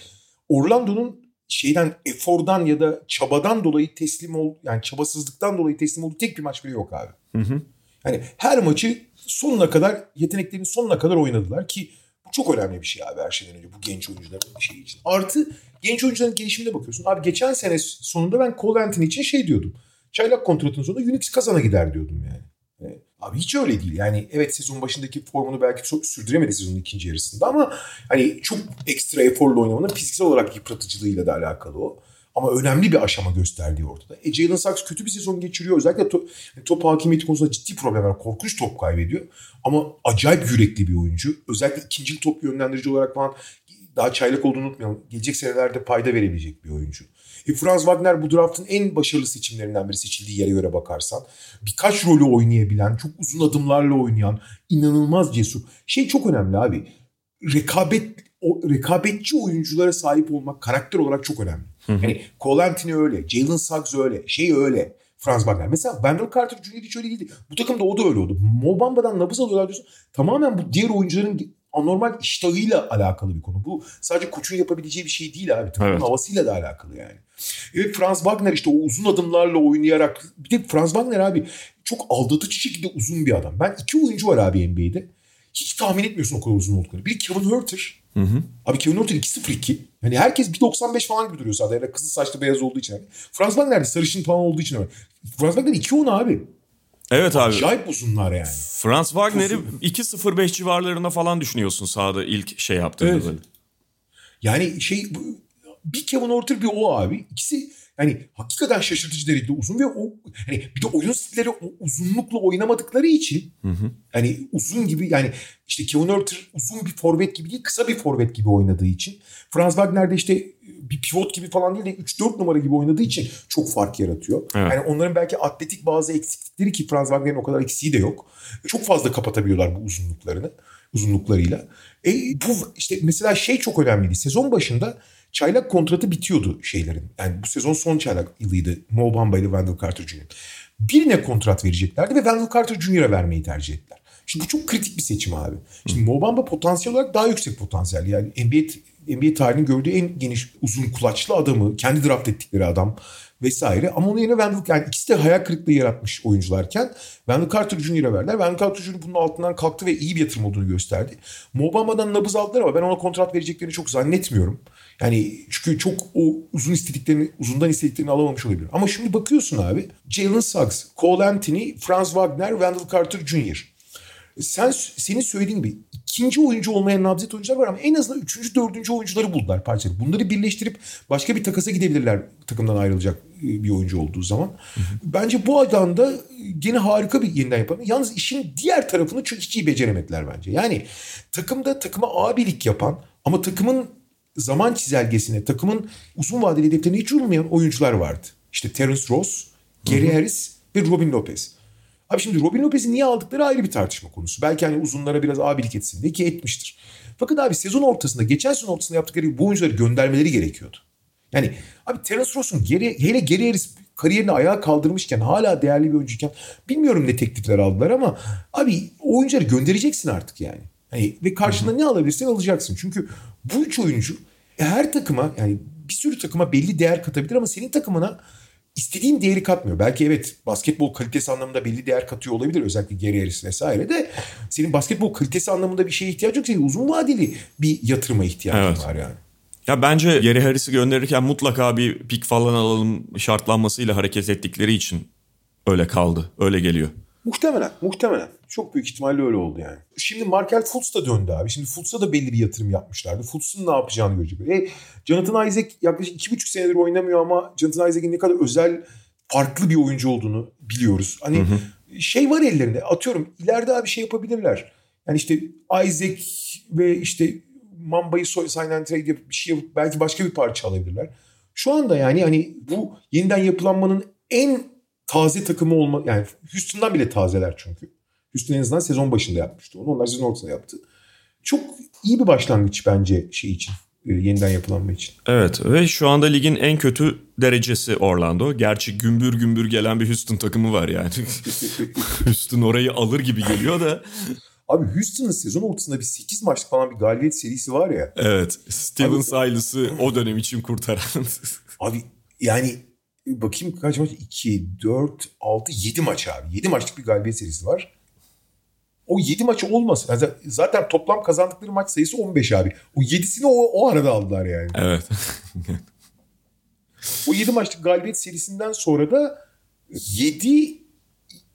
Orlando'nun şeyden, efordan ya da çabadan dolayı teslim ol, yani çabasızlıktan dolayı teslim olduğu tek bir maç bile yok abi. Hı hı. Yani her maçı sonuna kadar, yeteneklerini sonuna kadar oynadılar ki bu çok önemli bir şey abi her şeyden önce bu genç oyuncuların şey için. Artı genç oyuncuların gelişimine bakıyorsun. Abi geçen sene sonunda ben Cole Anthony için şey diyordum. Çaylak kontratının sonunda Unix kazana gider diyordum yani. Abi hiç öyle değil. Yani evet sezon başındaki formunu belki sürdüremedi sezonun ikinci yarısında ama hani çok ekstra eforla oynamanın fiziksel olarak yıpratıcılığıyla da alakalı o. Ama önemli bir aşama gösterdiği ortada. E Jalen Sachs kötü bir sezon geçiriyor. Özellikle to- top hakimiyeti konusunda ciddi problemler. Korkunç top kaybediyor. Ama acayip yürekli bir oyuncu. Özellikle ikinci top yönlendirici olarak falan daha çaylak olduğunu unutmayalım. Gelecek senelerde payda verebilecek bir oyuncu. E Franz Wagner bu draftın en başarılı seçimlerinden biri seçildiği yere göre bakarsan. Birkaç rolü oynayabilen, çok uzun adımlarla oynayan, inanılmaz cesur. Şey çok önemli abi. Rekabet o rekabetçi oyunculara sahip olmak karakter olarak çok önemli. Yani Cole Anthony öyle, Jalen Suggs öyle, şey öyle. Franz Wagner. Mesela Wendell Carter Jr. hiç öyle değildi. Bu takımda o da öyle oldu. Mo Bamba'dan nabız alıyorlar diyorsun. Tamamen bu diğer oyuncuların anormal iştahıyla alakalı bir konu. Bu sadece koçun yapabileceği bir şey değil abi. Takımın Evet. havasıyla da alakalı yani. Evet Franz Wagner işte o uzun adımlarla oynayarak bir de Franz Wagner abi çok aldatıcı şekilde uzun bir adam. Ben iki oyuncu var abi NBA'de. Hiç tahmin etmiyorsun o kadar uzun olduklarını. Biri Kevin Huerter. Hı hı. Abi Kevin Huerter 2.02. Yani herkes 1.95 falan gibi duruyor zaten. Yani kızıl saçlı beyaz olduğu için. Franz Wagner de sarışın falan olduğu için. Franz Wagner 2.10 abi. Evet abi. Acayip uzunlar yani. Franz Wagner'i 2.05 civarlarında falan düşünüyorsun sahada ilk şey yaptığında Evet. böyle. Yani şey bir Kevin Huerter bir o abi. İkisi yani hakikaten şaşırtıcı derecede uzun ve o hani bir de oyun stilleri o uzunlukla oynamadıkları için hani uzun gibi yani işte Kevin Örter uzun bir forvet gibi değil kısa bir forvet gibi oynadığı için Franz Wagner de işte bir pivot gibi falan değil de 3-4 numara gibi oynadığı için çok fark yaratıyor. Evet. Yani onların belki atletik bazı eksiklikleri ki Franz Wagner'in o kadar eksiği de yok. Çok fazla kapatabiliyorlar bu uzunluklarını uzunluklarıyla. E, bu işte mesela şey çok önemliydi. Sezon başında çaylak kontratı bitiyordu şeylerin. Yani bu sezon son çaylak yılıydı. Mo Bamba ile Wendell Carter Jr. Birine kontrat vereceklerdi ve Wendell Carter Jr.'a vermeyi tercih ettiler. Şimdi bu çok kritik bir seçim abi. Şimdi Mo Bamba potansiyel olarak daha yüksek potansiyel. Yani NBA, NBA tarihinin gördüğü en geniş uzun kulaçlı adamı. Kendi draft ettikleri adam vesaire. Ama onun yerine Wendell yani ikisi de hayal kırıklığı yaratmış oyuncularken Wendell Carter Jr.'a verdiler. Wendell Carter Jr. bunun altından kalktı ve iyi bir yatırım olduğunu gösterdi. Mo Bamba'dan nabız aldılar ama ben ona kontrat vereceklerini çok zannetmiyorum. Yani çünkü çok o uzun istediklerini, uzundan istediklerini alamamış olabilir. Ama şimdi bakıyorsun abi. Jalen Suggs, Cole Anthony, Franz Wagner, Wendell Carter Jr. Sen senin söylediğin gibi ikinci oyuncu olmayan nabzet oyuncular var ama en azından üçüncü, dördüncü oyuncuları buldular parçaları. Bunları birleştirip başka bir takasa gidebilirler takımdan ayrılacak e, bir oyuncu olduğu zaman. Bence bu adamda gene harika bir yeniden yapalım. Yalnız işin diğer tarafını çok hiç iyi beceremediler bence. Yani takımda takıma abilik yapan ama takımın zaman çizelgesine, takımın uzun vadeli hedeflerine hiç uyulmayan oyuncular vardı. İşte Terence Ross, Gary Harris ve Robin Lopez. Abi şimdi Robin Lopez'i niye aldıkları ayrı bir tartışma konusu. Belki hani uzunlara biraz abilik etsin diye ki etmiştir. Fakat abi sezon ortasında, geçen sezon ortasında yaptıkları gibi bu oyuncuları göndermeleri gerekiyordu. Yani abi Terence Ross'un geri, hele Gary Harris kariyerini ayağa kaldırmışken hala değerli bir oyuncuyken bilmiyorum ne teklifler aldılar ama abi oyuncuları göndereceksin artık yani. Hani ve karşılığında ne alabilirsen alacaksın. Çünkü bu üç oyuncu her takıma yani bir sürü takıma belli değer katabilir ama senin takımına istediğin değeri katmıyor. Belki evet basketbol kalitesi anlamında belli değer katıyor olabilir. Özellikle Gary Harris vesaire de senin basketbol kalitesi anlamında bir şeye ihtiyacın yok. Senin uzun vadeli bir yatırıma ihtiyacın Evet. var yani. Ya bence Gary Harris'i gönderirken mutlaka bir pik falan alalım şartlanmasıyla hareket ettikleri için öyle kaldı. Öyle geliyor. Muhtemelen, muhtemelen. Çok büyük ihtimalle öyle oldu yani. Şimdi Markel Fultz da döndü abi. Şimdi Fultz'a da belli bir yatırım yapmışlardı. Fultz'un ne yapacağını görecekler. E, Jonathan Isaac yaklaşık iki buçuk senedir oynamıyor ama Jonathan Isaac'in ne kadar özel, farklı bir oyuncu olduğunu biliyoruz. Hani şey var ellerinde. Atıyorum ileride abi şey yapabilirler. Yani işte Isaac ve işte Mamba'yı soy sign and trade yapıp bir şey yapıp belki başka bir parça alabilirler. Şu anda yani hani bu yeniden yapılanmanın en taze takımı olma yani Houston'dan bile tazeler çünkü. Houston en azından sezon başında yapmıştı onu. Onlar sezon ortasında yaptı. Çok iyi bir başlangıç bence şey için. e, yeniden yapılanma için. Evet ve şu anda ligin en kötü derecesi Orlando. Gerçi gümbür gümbür gelen bir Houston takımı var yani. [LAUGHS] Houston orayı alır gibi geliyor da. Abi Houston'ın sezon ortasında bir 8 maçlık falan bir galibiyet serisi var ya. Evet Steven Silas'ı o dönem için kurtaran. Abi yani bakayım kaç maç? 2, 4, 6, 7 maç abi. 7 maçlık bir galibiyet serisi var. O 7 maçı olmasın. Yani zaten toplam kazandıkları maç sayısı 15 abi. O 7'sini o, o arada aldılar yani. evet. [LAUGHS] O 7 maçlık galibiyet serisinden sonra da 7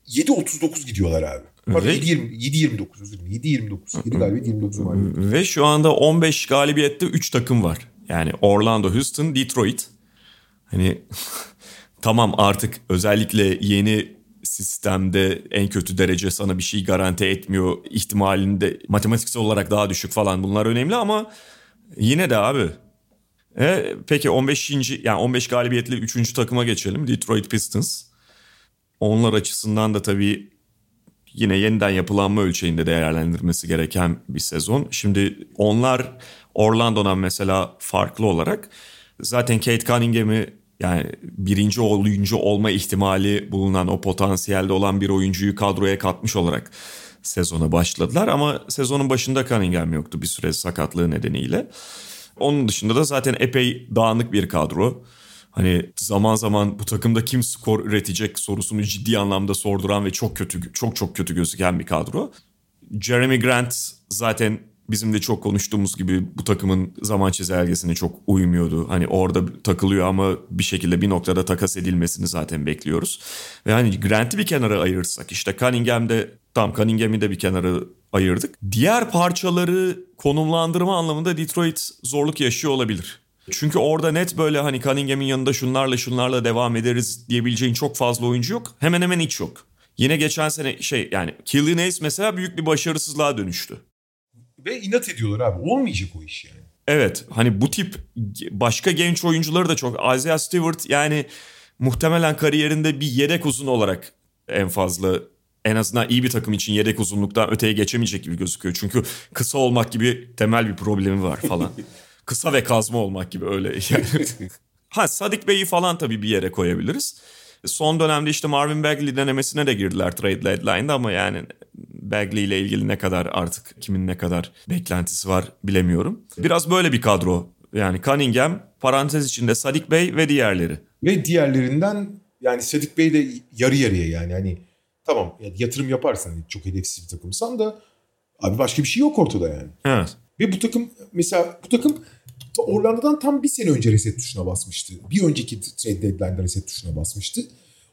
7-39 gidiyorlar abi. Pardon, Ve- 7-20 7-29 özür dilerim. 7-29. 7 galibiyet 29 mağlubiyet. Ve şu anda 15 galibiyette 3 takım var. Yani Orlando, Houston, Detroit. Hani [LAUGHS] tamam artık özellikle yeni sistemde en kötü derece sana bir şey garanti etmiyor ihtimalinde matematiksel olarak daha düşük falan bunlar önemli ama yine de abi. E, peki 15. yani 15 galibiyetli 3. takıma geçelim. Detroit Pistons. Onlar açısından da tabii yine yeniden yapılanma ölçeğinde değerlendirmesi gereken bir sezon. Şimdi onlar Orlando'dan mesela farklı olarak zaten Kate Cunningham'i yani birinci oyuncu olma ihtimali bulunan o potansiyelde olan bir oyuncuyu kadroya katmış olarak sezona başladılar. Ama sezonun başında Cunningham yoktu bir süre sakatlığı nedeniyle. Onun dışında da zaten epey dağınık bir kadro. Hani zaman zaman bu takımda kim skor üretecek sorusunu ciddi anlamda sorduran ve çok kötü çok çok kötü gözüken bir kadro. Jeremy Grant zaten bizim de çok konuştuğumuz gibi bu takımın zaman çizelgesine çok uymuyordu. Hani orada takılıyor ama bir şekilde bir noktada takas edilmesini zaten bekliyoruz. Ve hani Grant'i bir kenara ayırırsak işte Cunningham'de tam Cunningham'i de bir kenara ayırdık. Diğer parçaları konumlandırma anlamında Detroit zorluk yaşıyor olabilir. Çünkü orada net böyle hani Cunningham'in yanında şunlarla şunlarla devam ederiz diyebileceğin çok fazla oyuncu yok. Hemen hemen hiç yok. Yine geçen sene şey yani Killian Hayes mesela büyük bir başarısızlığa dönüştü. Ve inat ediyorlar abi. Olmayacak o iş yani. Evet hani bu tip başka genç oyuncuları da çok. Isaiah Stewart yani muhtemelen kariyerinde bir yedek uzun olarak en fazla en azından iyi bir takım için yedek uzunluktan öteye geçemeyecek gibi gözüküyor. Çünkü kısa olmak gibi temel bir problemi var falan. [LAUGHS] kısa ve kazma olmak gibi öyle yani. [LAUGHS] ha Sadik Bey'i falan tabii bir yere koyabiliriz. Son dönemde işte Marvin Bagley denemesine de girdiler trade deadline'da ama yani Bagley ile ilgili ne kadar artık kimin ne kadar beklentisi var bilemiyorum. Biraz böyle bir kadro. Yani Cunningham, parantez içinde Sadik Bey ve diğerleri. Ve diğerlerinden yani Sadik Bey de yarı yarıya yani hani tamam yani yatırım yaparsan çok hedefsiz bir takımsan da abi başka bir şey yok ortada yani. Evet. Ve bu takım mesela bu takım Orlando'dan tam bir sene önce reset tuşuna basmıştı. Bir önceki trade deadline'da reset tuşuna basmıştı.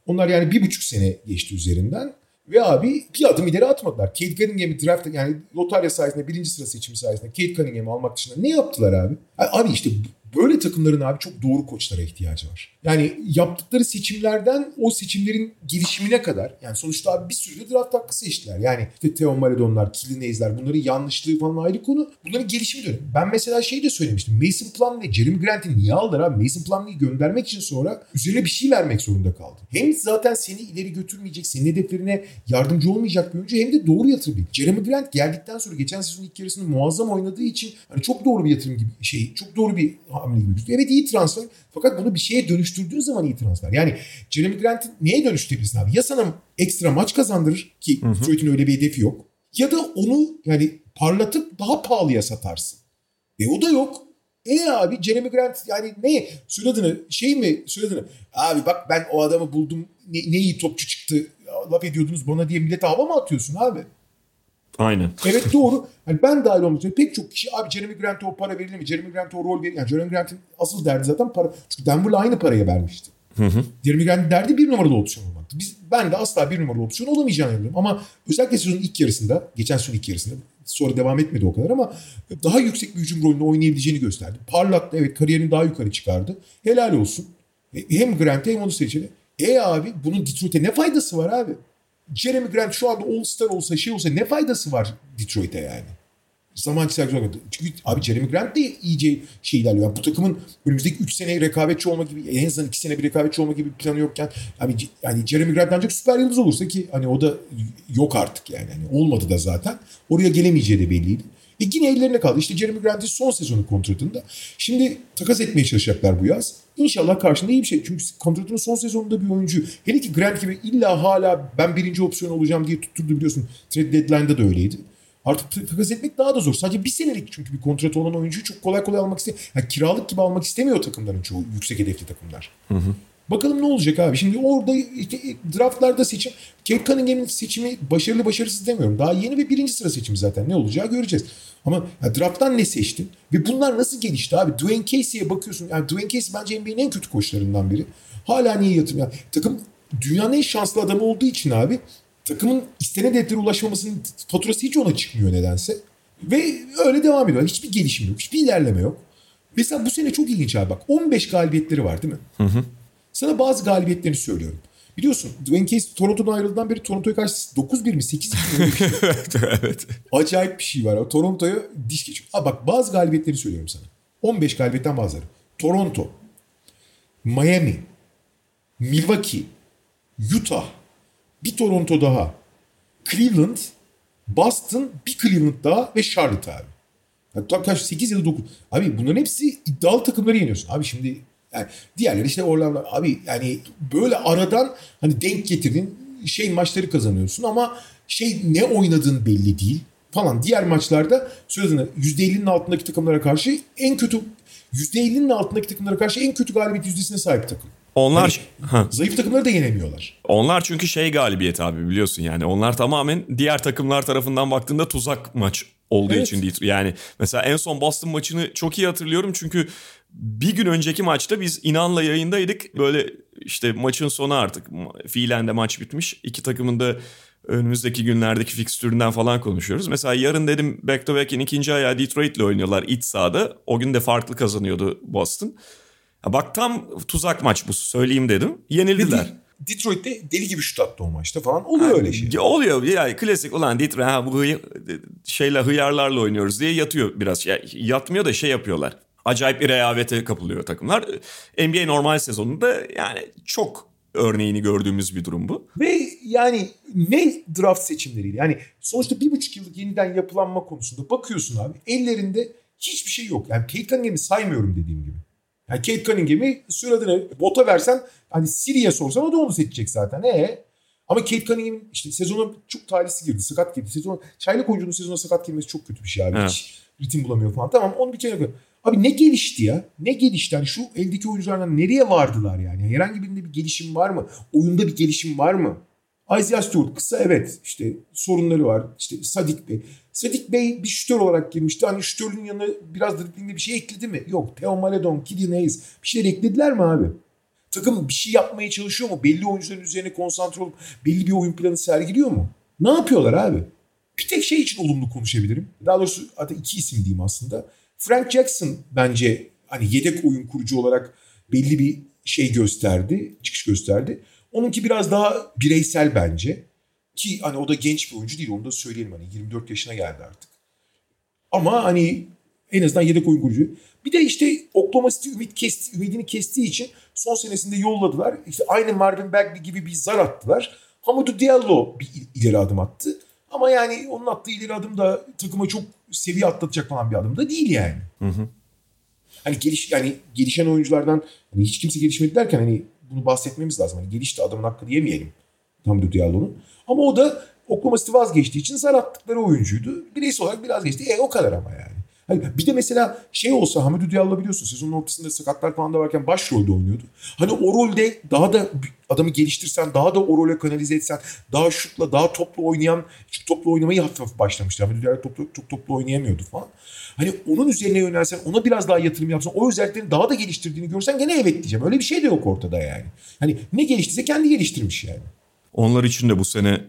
Onlar yani bir buçuk sene geçti üzerinden. Ve abi bir adım ileri atmadılar. Kate Cunningham'i draft yani lotarya sayesinde birinci sıra seçimi sayesinde Kate Cunningham'i almak dışında ne yaptılar abi? Abi işte böyle takımların abi çok doğru koçlara ihtiyacı var. Yani yaptıkları seçimlerden o seçimlerin gelişimine kadar yani sonuçta abi bir sürü de draft hakkı seçtiler. Yani işte Theo Maradonlar, Killian Hayes'ler bunların yanlışlığı falan ayrı konu. Bunların gelişimi dönemi. Ben mesela şey de söylemiştim. Mason Plumlee, Jeremy Grant'i niye aldılar abi? Mason Plumlee'yi göndermek için sonra üzerine bir şey vermek zorunda kaldı. Hem zaten seni ileri götürmeyecek, senin hedeflerine yardımcı olmayacak bir oyuncu hem de doğru yatırım değil. Jeremy Grant geldikten sonra geçen sezon ilk yarısını muazzam oynadığı için hani çok doğru bir yatırım gibi şey, çok doğru bir gibi gözüküyor. Evet iyi transfer fakat bunu bir şeye dönüştürdüğün zaman iyi transfer. Yani Jeremy Grant'i neye dönüştürebilirsin abi? Ya sana ekstra maç kazandırır ki Detroit'in öyle bir hedefi yok. Ya da onu yani parlatıp daha pahalıya satarsın. E o da yok. E abi Jeremy Grant yani ne söylediğini şey mi söylediğini abi bak ben o adamı buldum ne, ne iyi topçu çıktı laf ediyordunuz bana diye millete hava mı atıyorsun abi? Aynen. Evet doğru. Yani ben dahil olmak üzere pek çok kişi abi Jeremy Grant'a o para verilir mi? Jeremy Grant'a o rol verilir Yani Jeremy Grant'in asıl derdi zaten para. Çünkü Denver'la aynı paraya vermişti. Hı hı. Jeremy Grant'in derdi bir numaralı opsiyon olmaktı. Biz, ben de asla bir numaralı opsiyon olamayacağını inanıyorum. Ama özellikle sezonun ilk yarısında, geçen sezon ilk yarısında sonra devam etmedi o kadar ama daha yüksek bir hücum rolünü oynayabileceğini gösterdi. Parlattı evet kariyerini daha yukarı çıkardı. Helal olsun. Hem Grant'e hem onu seçeni. E abi bunun Detroit'e ne faydası var abi? Jeremy Grant şu anda All-Star olsa şey olsa ne faydası var Detroit'e yani? Zaman çizer olmadı. Çünkü abi Jeremy Grant de iyice şey ilerliyor. Yani bu takımın önümüzdeki 3 sene rekabetçi olma gibi en azından 2 sene bir rekabetçi olma gibi bir planı yokken yani, yani Jeremy Grant ancak süper yıldız olursa ki hani o da yok artık yani. yani olmadı da zaten. Oraya gelemeyeceği de belliydi. E yine ellerine kaldı. İşte Jeremy Grant'in son sezonu kontratında. Şimdi takas etmeye çalışacaklar bu yaz. İnşallah karşında iyi bir şey. Çünkü kontratının son sezonunda bir oyuncu. Hele ki Grant gibi illa hala ben birinci opsiyon olacağım diye tutturdu biliyorsun. Trade deadline'da da öyleydi. Artık takas etmek daha da zor. Sadece bir senelik çünkü bir kontratı olan oyuncuyu çok kolay kolay almak istemiyor. Yani kiralık gibi almak istemiyor takımların çoğu yüksek hedefli takımlar. Hı hı. Bakalım ne olacak abi. Şimdi orada draftlarda seçim. Kate Cunningham'in seçimi başarılı başarısız demiyorum. Daha yeni ve birinci sıra seçimi zaten. Ne olacağı göreceğiz. Ama ya drafttan ne seçtin? Ve bunlar nasıl gelişti abi? Dwayne Casey'e bakıyorsun. Yani Dwayne Casey bence NBA'nin en kötü koçlarından biri. Hala niye yatırım? Yani takım dünyanın en şanslı adamı olduğu için abi takımın istenen hedeflere ulaşmamasının faturası hiç ona çıkmıyor nedense. Ve öyle devam ediyor. Hiçbir gelişim yok. Hiçbir ilerleme yok. Mesela bu sene çok ilginç abi bak. 15 galibiyetleri var değil mi? Hı hı. Sana bazı galibiyetlerini söylüyorum. Biliyorsun Dwayne Case Toronto'dan ayrıldığından beri Toronto'ya karşı 9-1 mi 8-1 mi şey. [LAUGHS] evet. Acayip bir şey var. Toronto'ya diş geçiyor. Ha bak bazı galibiyetleri söylüyorum sana. 15 galibiyetten bazıları. Toronto, Miami, Milwaukee, Utah, bir Toronto daha, Cleveland, Boston, bir Cleveland daha ve Charlotte abi. Hatta kaç 8 ya da 9. Abi bunların hepsi iddialı takımları yeniyorsun. Abi şimdi yani diğerleri işte Orlando abi yani böyle aradan hani denk getirdin şey maçları kazanıyorsun ama şey ne oynadığın belli değil falan. Diğer maçlarda sözünü %50'nin altındaki takımlara karşı en kötü %50'nin altındaki takımlara karşı en kötü galibiyet yüzdesine sahip takım. Onlar hani, zayıf takımları da yenemiyorlar. Onlar çünkü şey galibiyet abi biliyorsun yani. Onlar tamamen diğer takımlar tarafından baktığında tuzak maç olduğu evet. için değil. Yani mesela en son Boston maçını çok iyi hatırlıyorum çünkü bir gün önceki maçta biz inanla yayındaydık. Böyle işte maçın sonu artık fiilen de maç bitmiş. İki takımın da önümüzdeki günlerdeki fikstüründen falan konuşuyoruz. Mesela yarın dedim back to back'in ikinci ayağı Detroit'le oynuyorlar iç sahada. O gün de farklı kazanıyordu Boston. Ya bak tam tuzak maç bu söyleyeyim dedim. Yenildiler. Detroit'te deli gibi şut attı o maçta falan. Oluyor öyle şey. Oluyor yani klasik ulan Detroit ha, bu hıy- şeyle hıyarlarla oynuyoruz diye yatıyor biraz. Ya, yatmıyor da şey yapıyorlar. Acayip bir rehavete kapılıyor takımlar. NBA normal sezonunda yani çok örneğini gördüğümüz bir durum bu. Ve yani ne draft seçimleriyle yani sonuçta bir buçuk yıllık yeniden yapılanma konusunda bakıyorsun abi ellerinde hiçbir şey yok. Yani Kate Cunningham'i saymıyorum dediğim gibi. Yani Kate Cunningham'i suyun adını bota versen hani Siri'ye sorsan o da onu seçecek zaten. E ama Kate Cunningham işte sezona çok talihsiz girdi. Sakat girdi. Sezon, çaylak oyuncunun sezona sakat girmesi çok kötü bir şey abi. Evet. Hiç ritim bulamıyor falan. Tamam onu bir kere yapıyorum. Abi ne gelişti ya? Ne gelişti? Hani şu eldeki oyunculardan nereye vardılar yani? Herhangi birinde bir gelişim var mı? Oyunda bir gelişim var mı? Isaiah Stewart kısa evet işte sorunları var. İşte Sadik Bey. Sadik Bey bir şütör olarak girmişti. Hani şütörlüğün yanına biraz driblingde bir şey ekledi mi? Yok. Theo Maledon, Killian Hayes bir şeyler eklediler mi abi? Takım bir şey yapmaya çalışıyor mu? Belli oyuncuların üzerine konsantre olup belli bir oyun planı sergiliyor mu? Ne yapıyorlar abi? Bir tek şey için olumlu konuşabilirim. Daha doğrusu hatta iki isim diyeyim aslında. Frank Jackson bence hani yedek oyun kurucu olarak belli bir şey gösterdi, çıkış gösterdi. Onunki biraz daha bireysel bence. Ki hani o da genç bir oyuncu değil onu da söyleyelim hani 24 yaşına geldi artık. Ama hani en azından yedek oyun kurucu. Bir de işte Oklahoma City ümit kesti, ümidini kestiği için son senesinde yolladılar. İşte aynı Marvin Bagley gibi bir zar attılar. Hamidou Diallo bir il- ileri adım attı. Ama yani onun attığı ileri adım da takıma çok seviye atlatacak falan bir adım da değil yani. Hani geliş yani gelişen oyunculardan hani hiç kimse gelişmedi derken hani bunu bahsetmemiz lazım. Hani gelişti adamın hakkı diyemeyelim. Hamidou Diallo'nun. Ama o da City vazgeçtiği için zar attıkları oyuncuydu. Bireysel olarak biraz geçti. E o kadar ama yani. Hani bir de mesela şey olsa Hamidou Diallo biliyorsun sezonun ortasında sakatlar falan da varken başrolde oynuyordu. Hani o rolde daha da adamı geliştirsen, daha da o role kanalize etsen, daha şutla, daha toplu oynayan, şut toplu oynamayı hafif hafif başlamıştı. Hamidou Diallo toplu, çok toplu oynayamıyordu falan. Hani onun üzerine yönelsen, ona biraz daha yatırım yapsan, o özelliklerini daha da geliştirdiğini görsen gene evet diyeceğim. Öyle bir şey de yok ortada yani. Hani ne geliştiyse kendi geliştirmiş yani. Onlar için de bu sene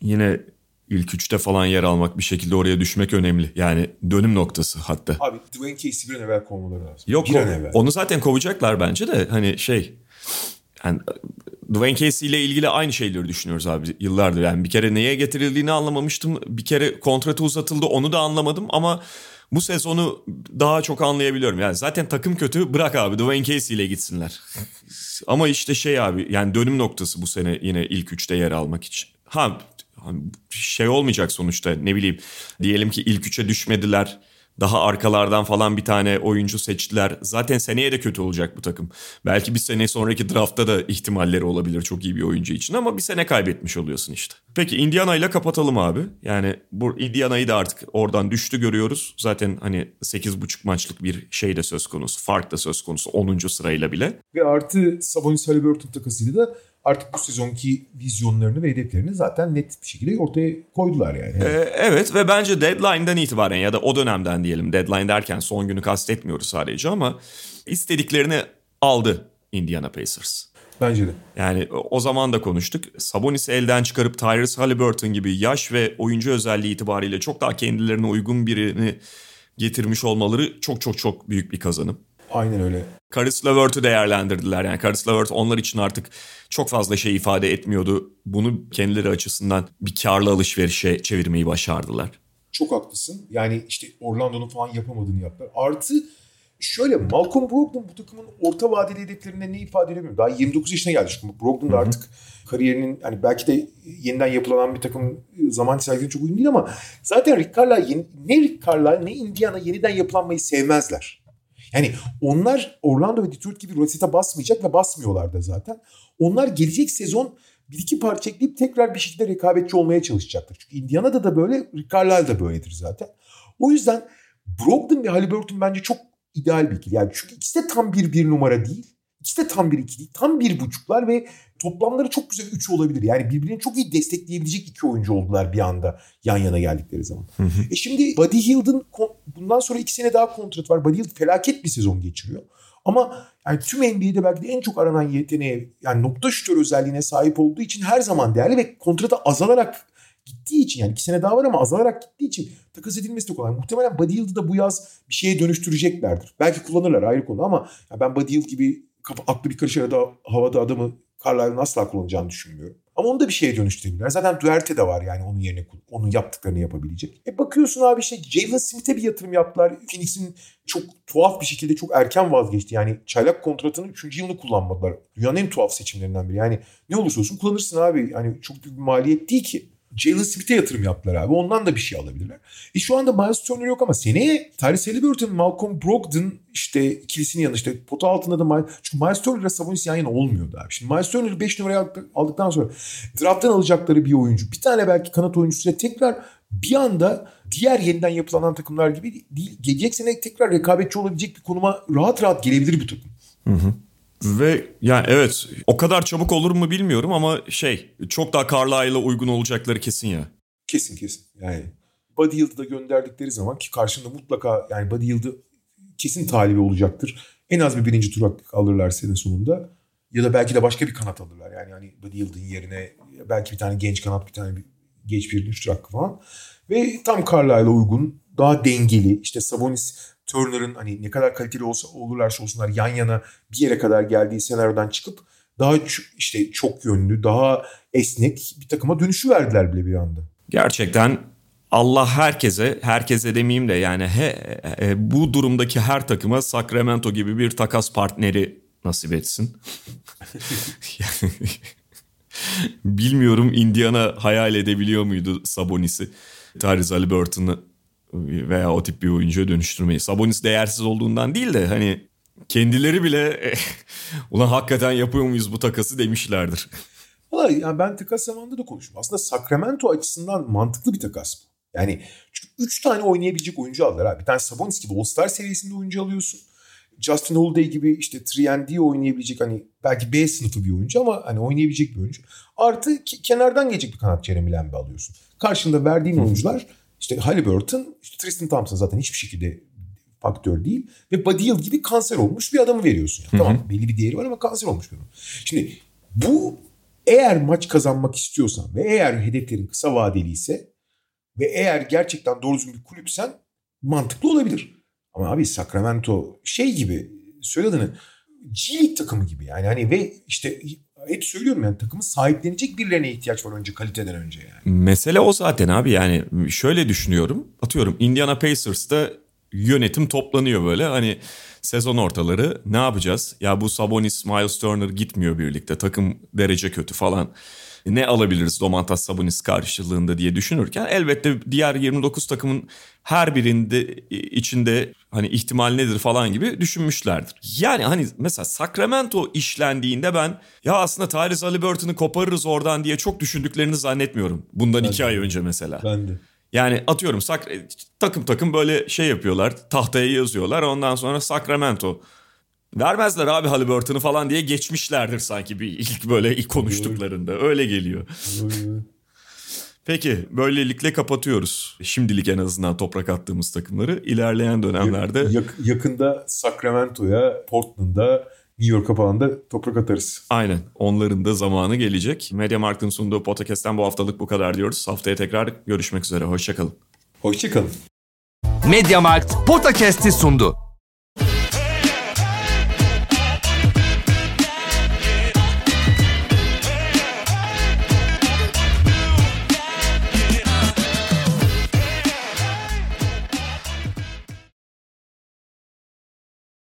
yine ilk üçte falan yer almak bir şekilde oraya düşmek önemli. Yani dönüm noktası hatta. Abi Dwayne Casey bir an evvel kovmaları lazım. Yok bir an evvel. onu zaten kovacaklar bence de hani şey yani Dwayne Casey ile ilgili aynı şeyleri düşünüyoruz abi yıllardır. Yani bir kere neye getirildiğini anlamamıştım. Bir kere kontratı uzatıldı onu da anlamadım ama bu sezonu daha çok anlayabiliyorum. Yani zaten takım kötü bırak abi Dwayne Casey ile gitsinler. Ama işte şey abi yani dönüm noktası bu sene yine ilk üçte yer almak için. Ha şey olmayacak sonuçta ne bileyim diyelim ki ilk üçe düşmediler. Daha arkalardan falan bir tane oyuncu seçtiler. Zaten seneye de kötü olacak bu takım. Belki bir sene sonraki draftta da ihtimalleri olabilir çok iyi bir oyuncu için ama bir sene kaybetmiş oluyorsun işte. Peki Indiana ile kapatalım abi. Yani bu Indiana'yı da artık oradan düştü görüyoruz. Zaten hani 8,5 maçlık bir şey de söz konusu. Fark da söz konusu 10. sırayla bile. Ve artı Sabonis Haliburton takasıyla da artık bu sezonki vizyonlarını ve hedeflerini zaten net bir şekilde ortaya koydular yani. Ee, evet ve bence deadline'dan itibaren ya da o dönemden diyelim. Deadline derken son günü kastetmiyoruz sadece ama istediklerini aldı Indiana Pacers. Bence de. Yani o zaman da konuştuk. Sabonis'i elden çıkarıp Tyrese Halliburton gibi yaş ve oyuncu özelliği itibariyle çok daha kendilerine uygun birini getirmiş olmaları çok çok çok büyük bir kazanım. Aynen öyle. Caris LeVert'ü değerlendirdiler. Yani Caris LeVert onlar için artık çok fazla şey ifade etmiyordu. Bunu kendileri açısından bir karlı alışverişe çevirmeyi başardılar. Çok haklısın. Yani işte Orlando'nun falan yapamadığını yaptılar. Artı şöyle Malcolm Brogdon bu takımın orta vadeli hedeflerinde ne ifade edemiyor. Daha 29 yaşına geldi. Çünkü Brogdon da artık kariyerinin hani belki de yeniden yapılanan bir takım zaman çizelgesine çok uygun değil ama zaten Rick Carlisle ne Rick Carlisle ne Indiana yeniden yapılanmayı sevmezler. Yani onlar Orlando ve Detroit gibi rosete basmayacak ve basmıyorlar da zaten. Onlar gelecek sezon bir iki parça ekleyip tekrar bir şekilde rekabetçi olmaya çalışacaktır. Çünkü Indiana'da da böyle, Carlisle da böyledir zaten. O yüzden Brogdon ve Halliburton bence çok ideal bir ikili. Yani çünkü ikisi de tam bir bir numara değil. İkisi de tam bir iki değil. Tam bir buçuklar ve toplamları çok güzel üç olabilir. Yani birbirini çok iyi destekleyebilecek iki oyuncu oldular bir anda yan yana geldikleri zaman. E şimdi Buddy Hield'ın bundan sonra iki sene daha kontrat var. Buddy Hield felaket bir sezon geçiriyor. Ama yani tüm NBA'de belki de en çok aranan yeteneğe yani nokta şutör özelliğine sahip olduğu için her zaman değerli ve kontratı azalarak gittiği için yani iki sene daha var ama azalarak gittiği için takas edilmesi de kolay. Muhtemelen Buddy Hield'ı da bu yaz bir şeye dönüştüreceklerdir. Belki kullanırlar ayrı konu ama ben Buddy Hield gibi kafa, aklı bir karış arada havada adamı Carlisle'ın asla kullanacağını düşünmüyorum. Ama onu da bir şeye dönüştürebilirler. Zaten Duerte de var yani onun yerine onun yaptıklarını yapabilecek. E bakıyorsun abi işte Jalen Smith'e bir yatırım yaptılar. Phoenix'in çok tuhaf bir şekilde çok erken vazgeçti. Yani çaylak kontratının 3. yılını kullanmadılar. Dünyanın en tuhaf seçimlerinden biri. Yani ne olursa olsun kullanırsın abi. Yani çok büyük bir maliyet değil ki. Jalen Smith'e yatırım yaptılar abi. Ondan da bir şey alabilirler. E şu anda Miles Turner yok ama seneye Tyrese Halliburton, Malcolm Brogdon işte ikilisinin yanında işte pota altında da Miles... Çünkü Miles Turner ile Sabonis yan yana olmuyordu abi. Şimdi Miles Turner'ı 5 numaraya aldıktan sonra draft'tan alacakları bir oyuncu. Bir tane belki kanat oyuncusuyla tekrar bir anda diğer yeniden yapılanan takımlar gibi değil. Gelecek sene tekrar rekabetçi olabilecek bir konuma rahat rahat gelebilir bu takım. Hı hı. Ve yani evet o kadar çabuk olur mu bilmiyorum ama şey çok daha Carlisle'a uygun olacakları kesin ya. Kesin kesin yani. Buddy Yıld'ı da gönderdikleri zaman ki karşında mutlaka yani Buddy Yıld'ı kesin talibi olacaktır. En az bir birinci tur alırlar sene sonunda. Ya da belki de başka bir kanat alırlar. Yani hani Buddy Yıld'ın yerine belki bir tane genç kanat bir tane bir, geç bir üç tur hakkı falan. Ve tam Carlisle'a uygun daha dengeli işte Sabonis Turner'ın hani ne kadar kaliteli olsa olurlarsa olsunlar yan yana bir yere kadar geldiği senaryodan çıkıp daha işte çok yönlü, daha esnek bir takıma dönüşü verdiler bile bir anda. Gerçekten Allah herkese, herkese demeyeyim de yani he, he, bu durumdaki her takıma Sacramento gibi bir takas partneri nasip etsin. [LAUGHS] bilmiyorum Indiana hayal edebiliyor muydu Sabonis'i, Tyrese Halliburton'ı veya o tip bir oyuncuya dönüştürmeyi. Sabonis değersiz olduğundan değil de hani kendileri bile [LAUGHS] ulan hakikaten yapıyor muyuz bu takası demişlerdir. Valla yani ben takas zamanında da konuştum. Aslında Sacramento açısından mantıklı bir takas bu. Yani çünkü 3 tane oynayabilecek oyuncu aldılar. Abi. Bir tane Sabonis gibi All-Star seviyesinde oyuncu alıyorsun. Justin Holiday gibi işte 3 oynayabilecek hani belki B sınıfı bir oyuncu ama hani oynayabilecek bir oyuncu. Artı kenardan gelecek bir kanat Jeremy Lamb'i alıyorsun. Karşında verdiğin oyuncular işte Halliburton, işte Tristan Thompson zaten hiçbir şekilde faktör değil. Ve Buddy Hield gibi kanser olmuş bir adamı veriyorsun. Yani. Tamam belli bir değeri var ama kanser olmuş bir adam. Şimdi bu eğer maç kazanmak istiyorsan ve eğer hedeflerin kısa vadeli ise ve eğer gerçekten doğru düzgün bir kulüpsen mantıklı olabilir. Ama abi Sacramento şey gibi söylediğini G League takımı gibi yani hani ve işte hep söylüyorum yani takımı sahiplenecek birilerine ihtiyaç var önce kaliteden önce yani. Mesele o zaten abi yani şöyle düşünüyorum. Atıyorum Indiana Pacers'ta yönetim toplanıyor böyle hani sezon ortaları ne yapacağız? Ya bu Sabonis, Miles Turner gitmiyor birlikte takım derece kötü falan ne alabiliriz Domantas Sabonis karşılığında diye düşünürken elbette diğer 29 takımın her birinde içinde hani ihtimal nedir falan gibi düşünmüşlerdir. Yani hani mesela Sacramento işlendiğinde ben ya aslında Tyrese Halliburton'u koparırız oradan diye çok düşündüklerini zannetmiyorum. Bundan ben iki de. ay önce mesela. Ben de. Yani atıyorum takım takım böyle şey yapıyorlar tahtaya yazıyorlar ondan sonra Sacramento Vermezler abi Halliburton'u falan diye geçmişlerdir sanki bir ilk böyle ilk konuştuklarında. Öyle geliyor. Peki böylelikle kapatıyoruz. Şimdilik en azından toprak attığımız takımları. İlerleyen dönemlerde... Yak, yakında Sacramento'ya, Portland'a, New York'a falan da toprak atarız. Aynen. Onların da zamanı gelecek. Media Markt'ın sunduğu podcast'ten bu haftalık bu kadar diyoruz. Haftaya tekrar görüşmek üzere. Hoşçakalın. Hoşçakalın. Media Markt Podcast'i sundu.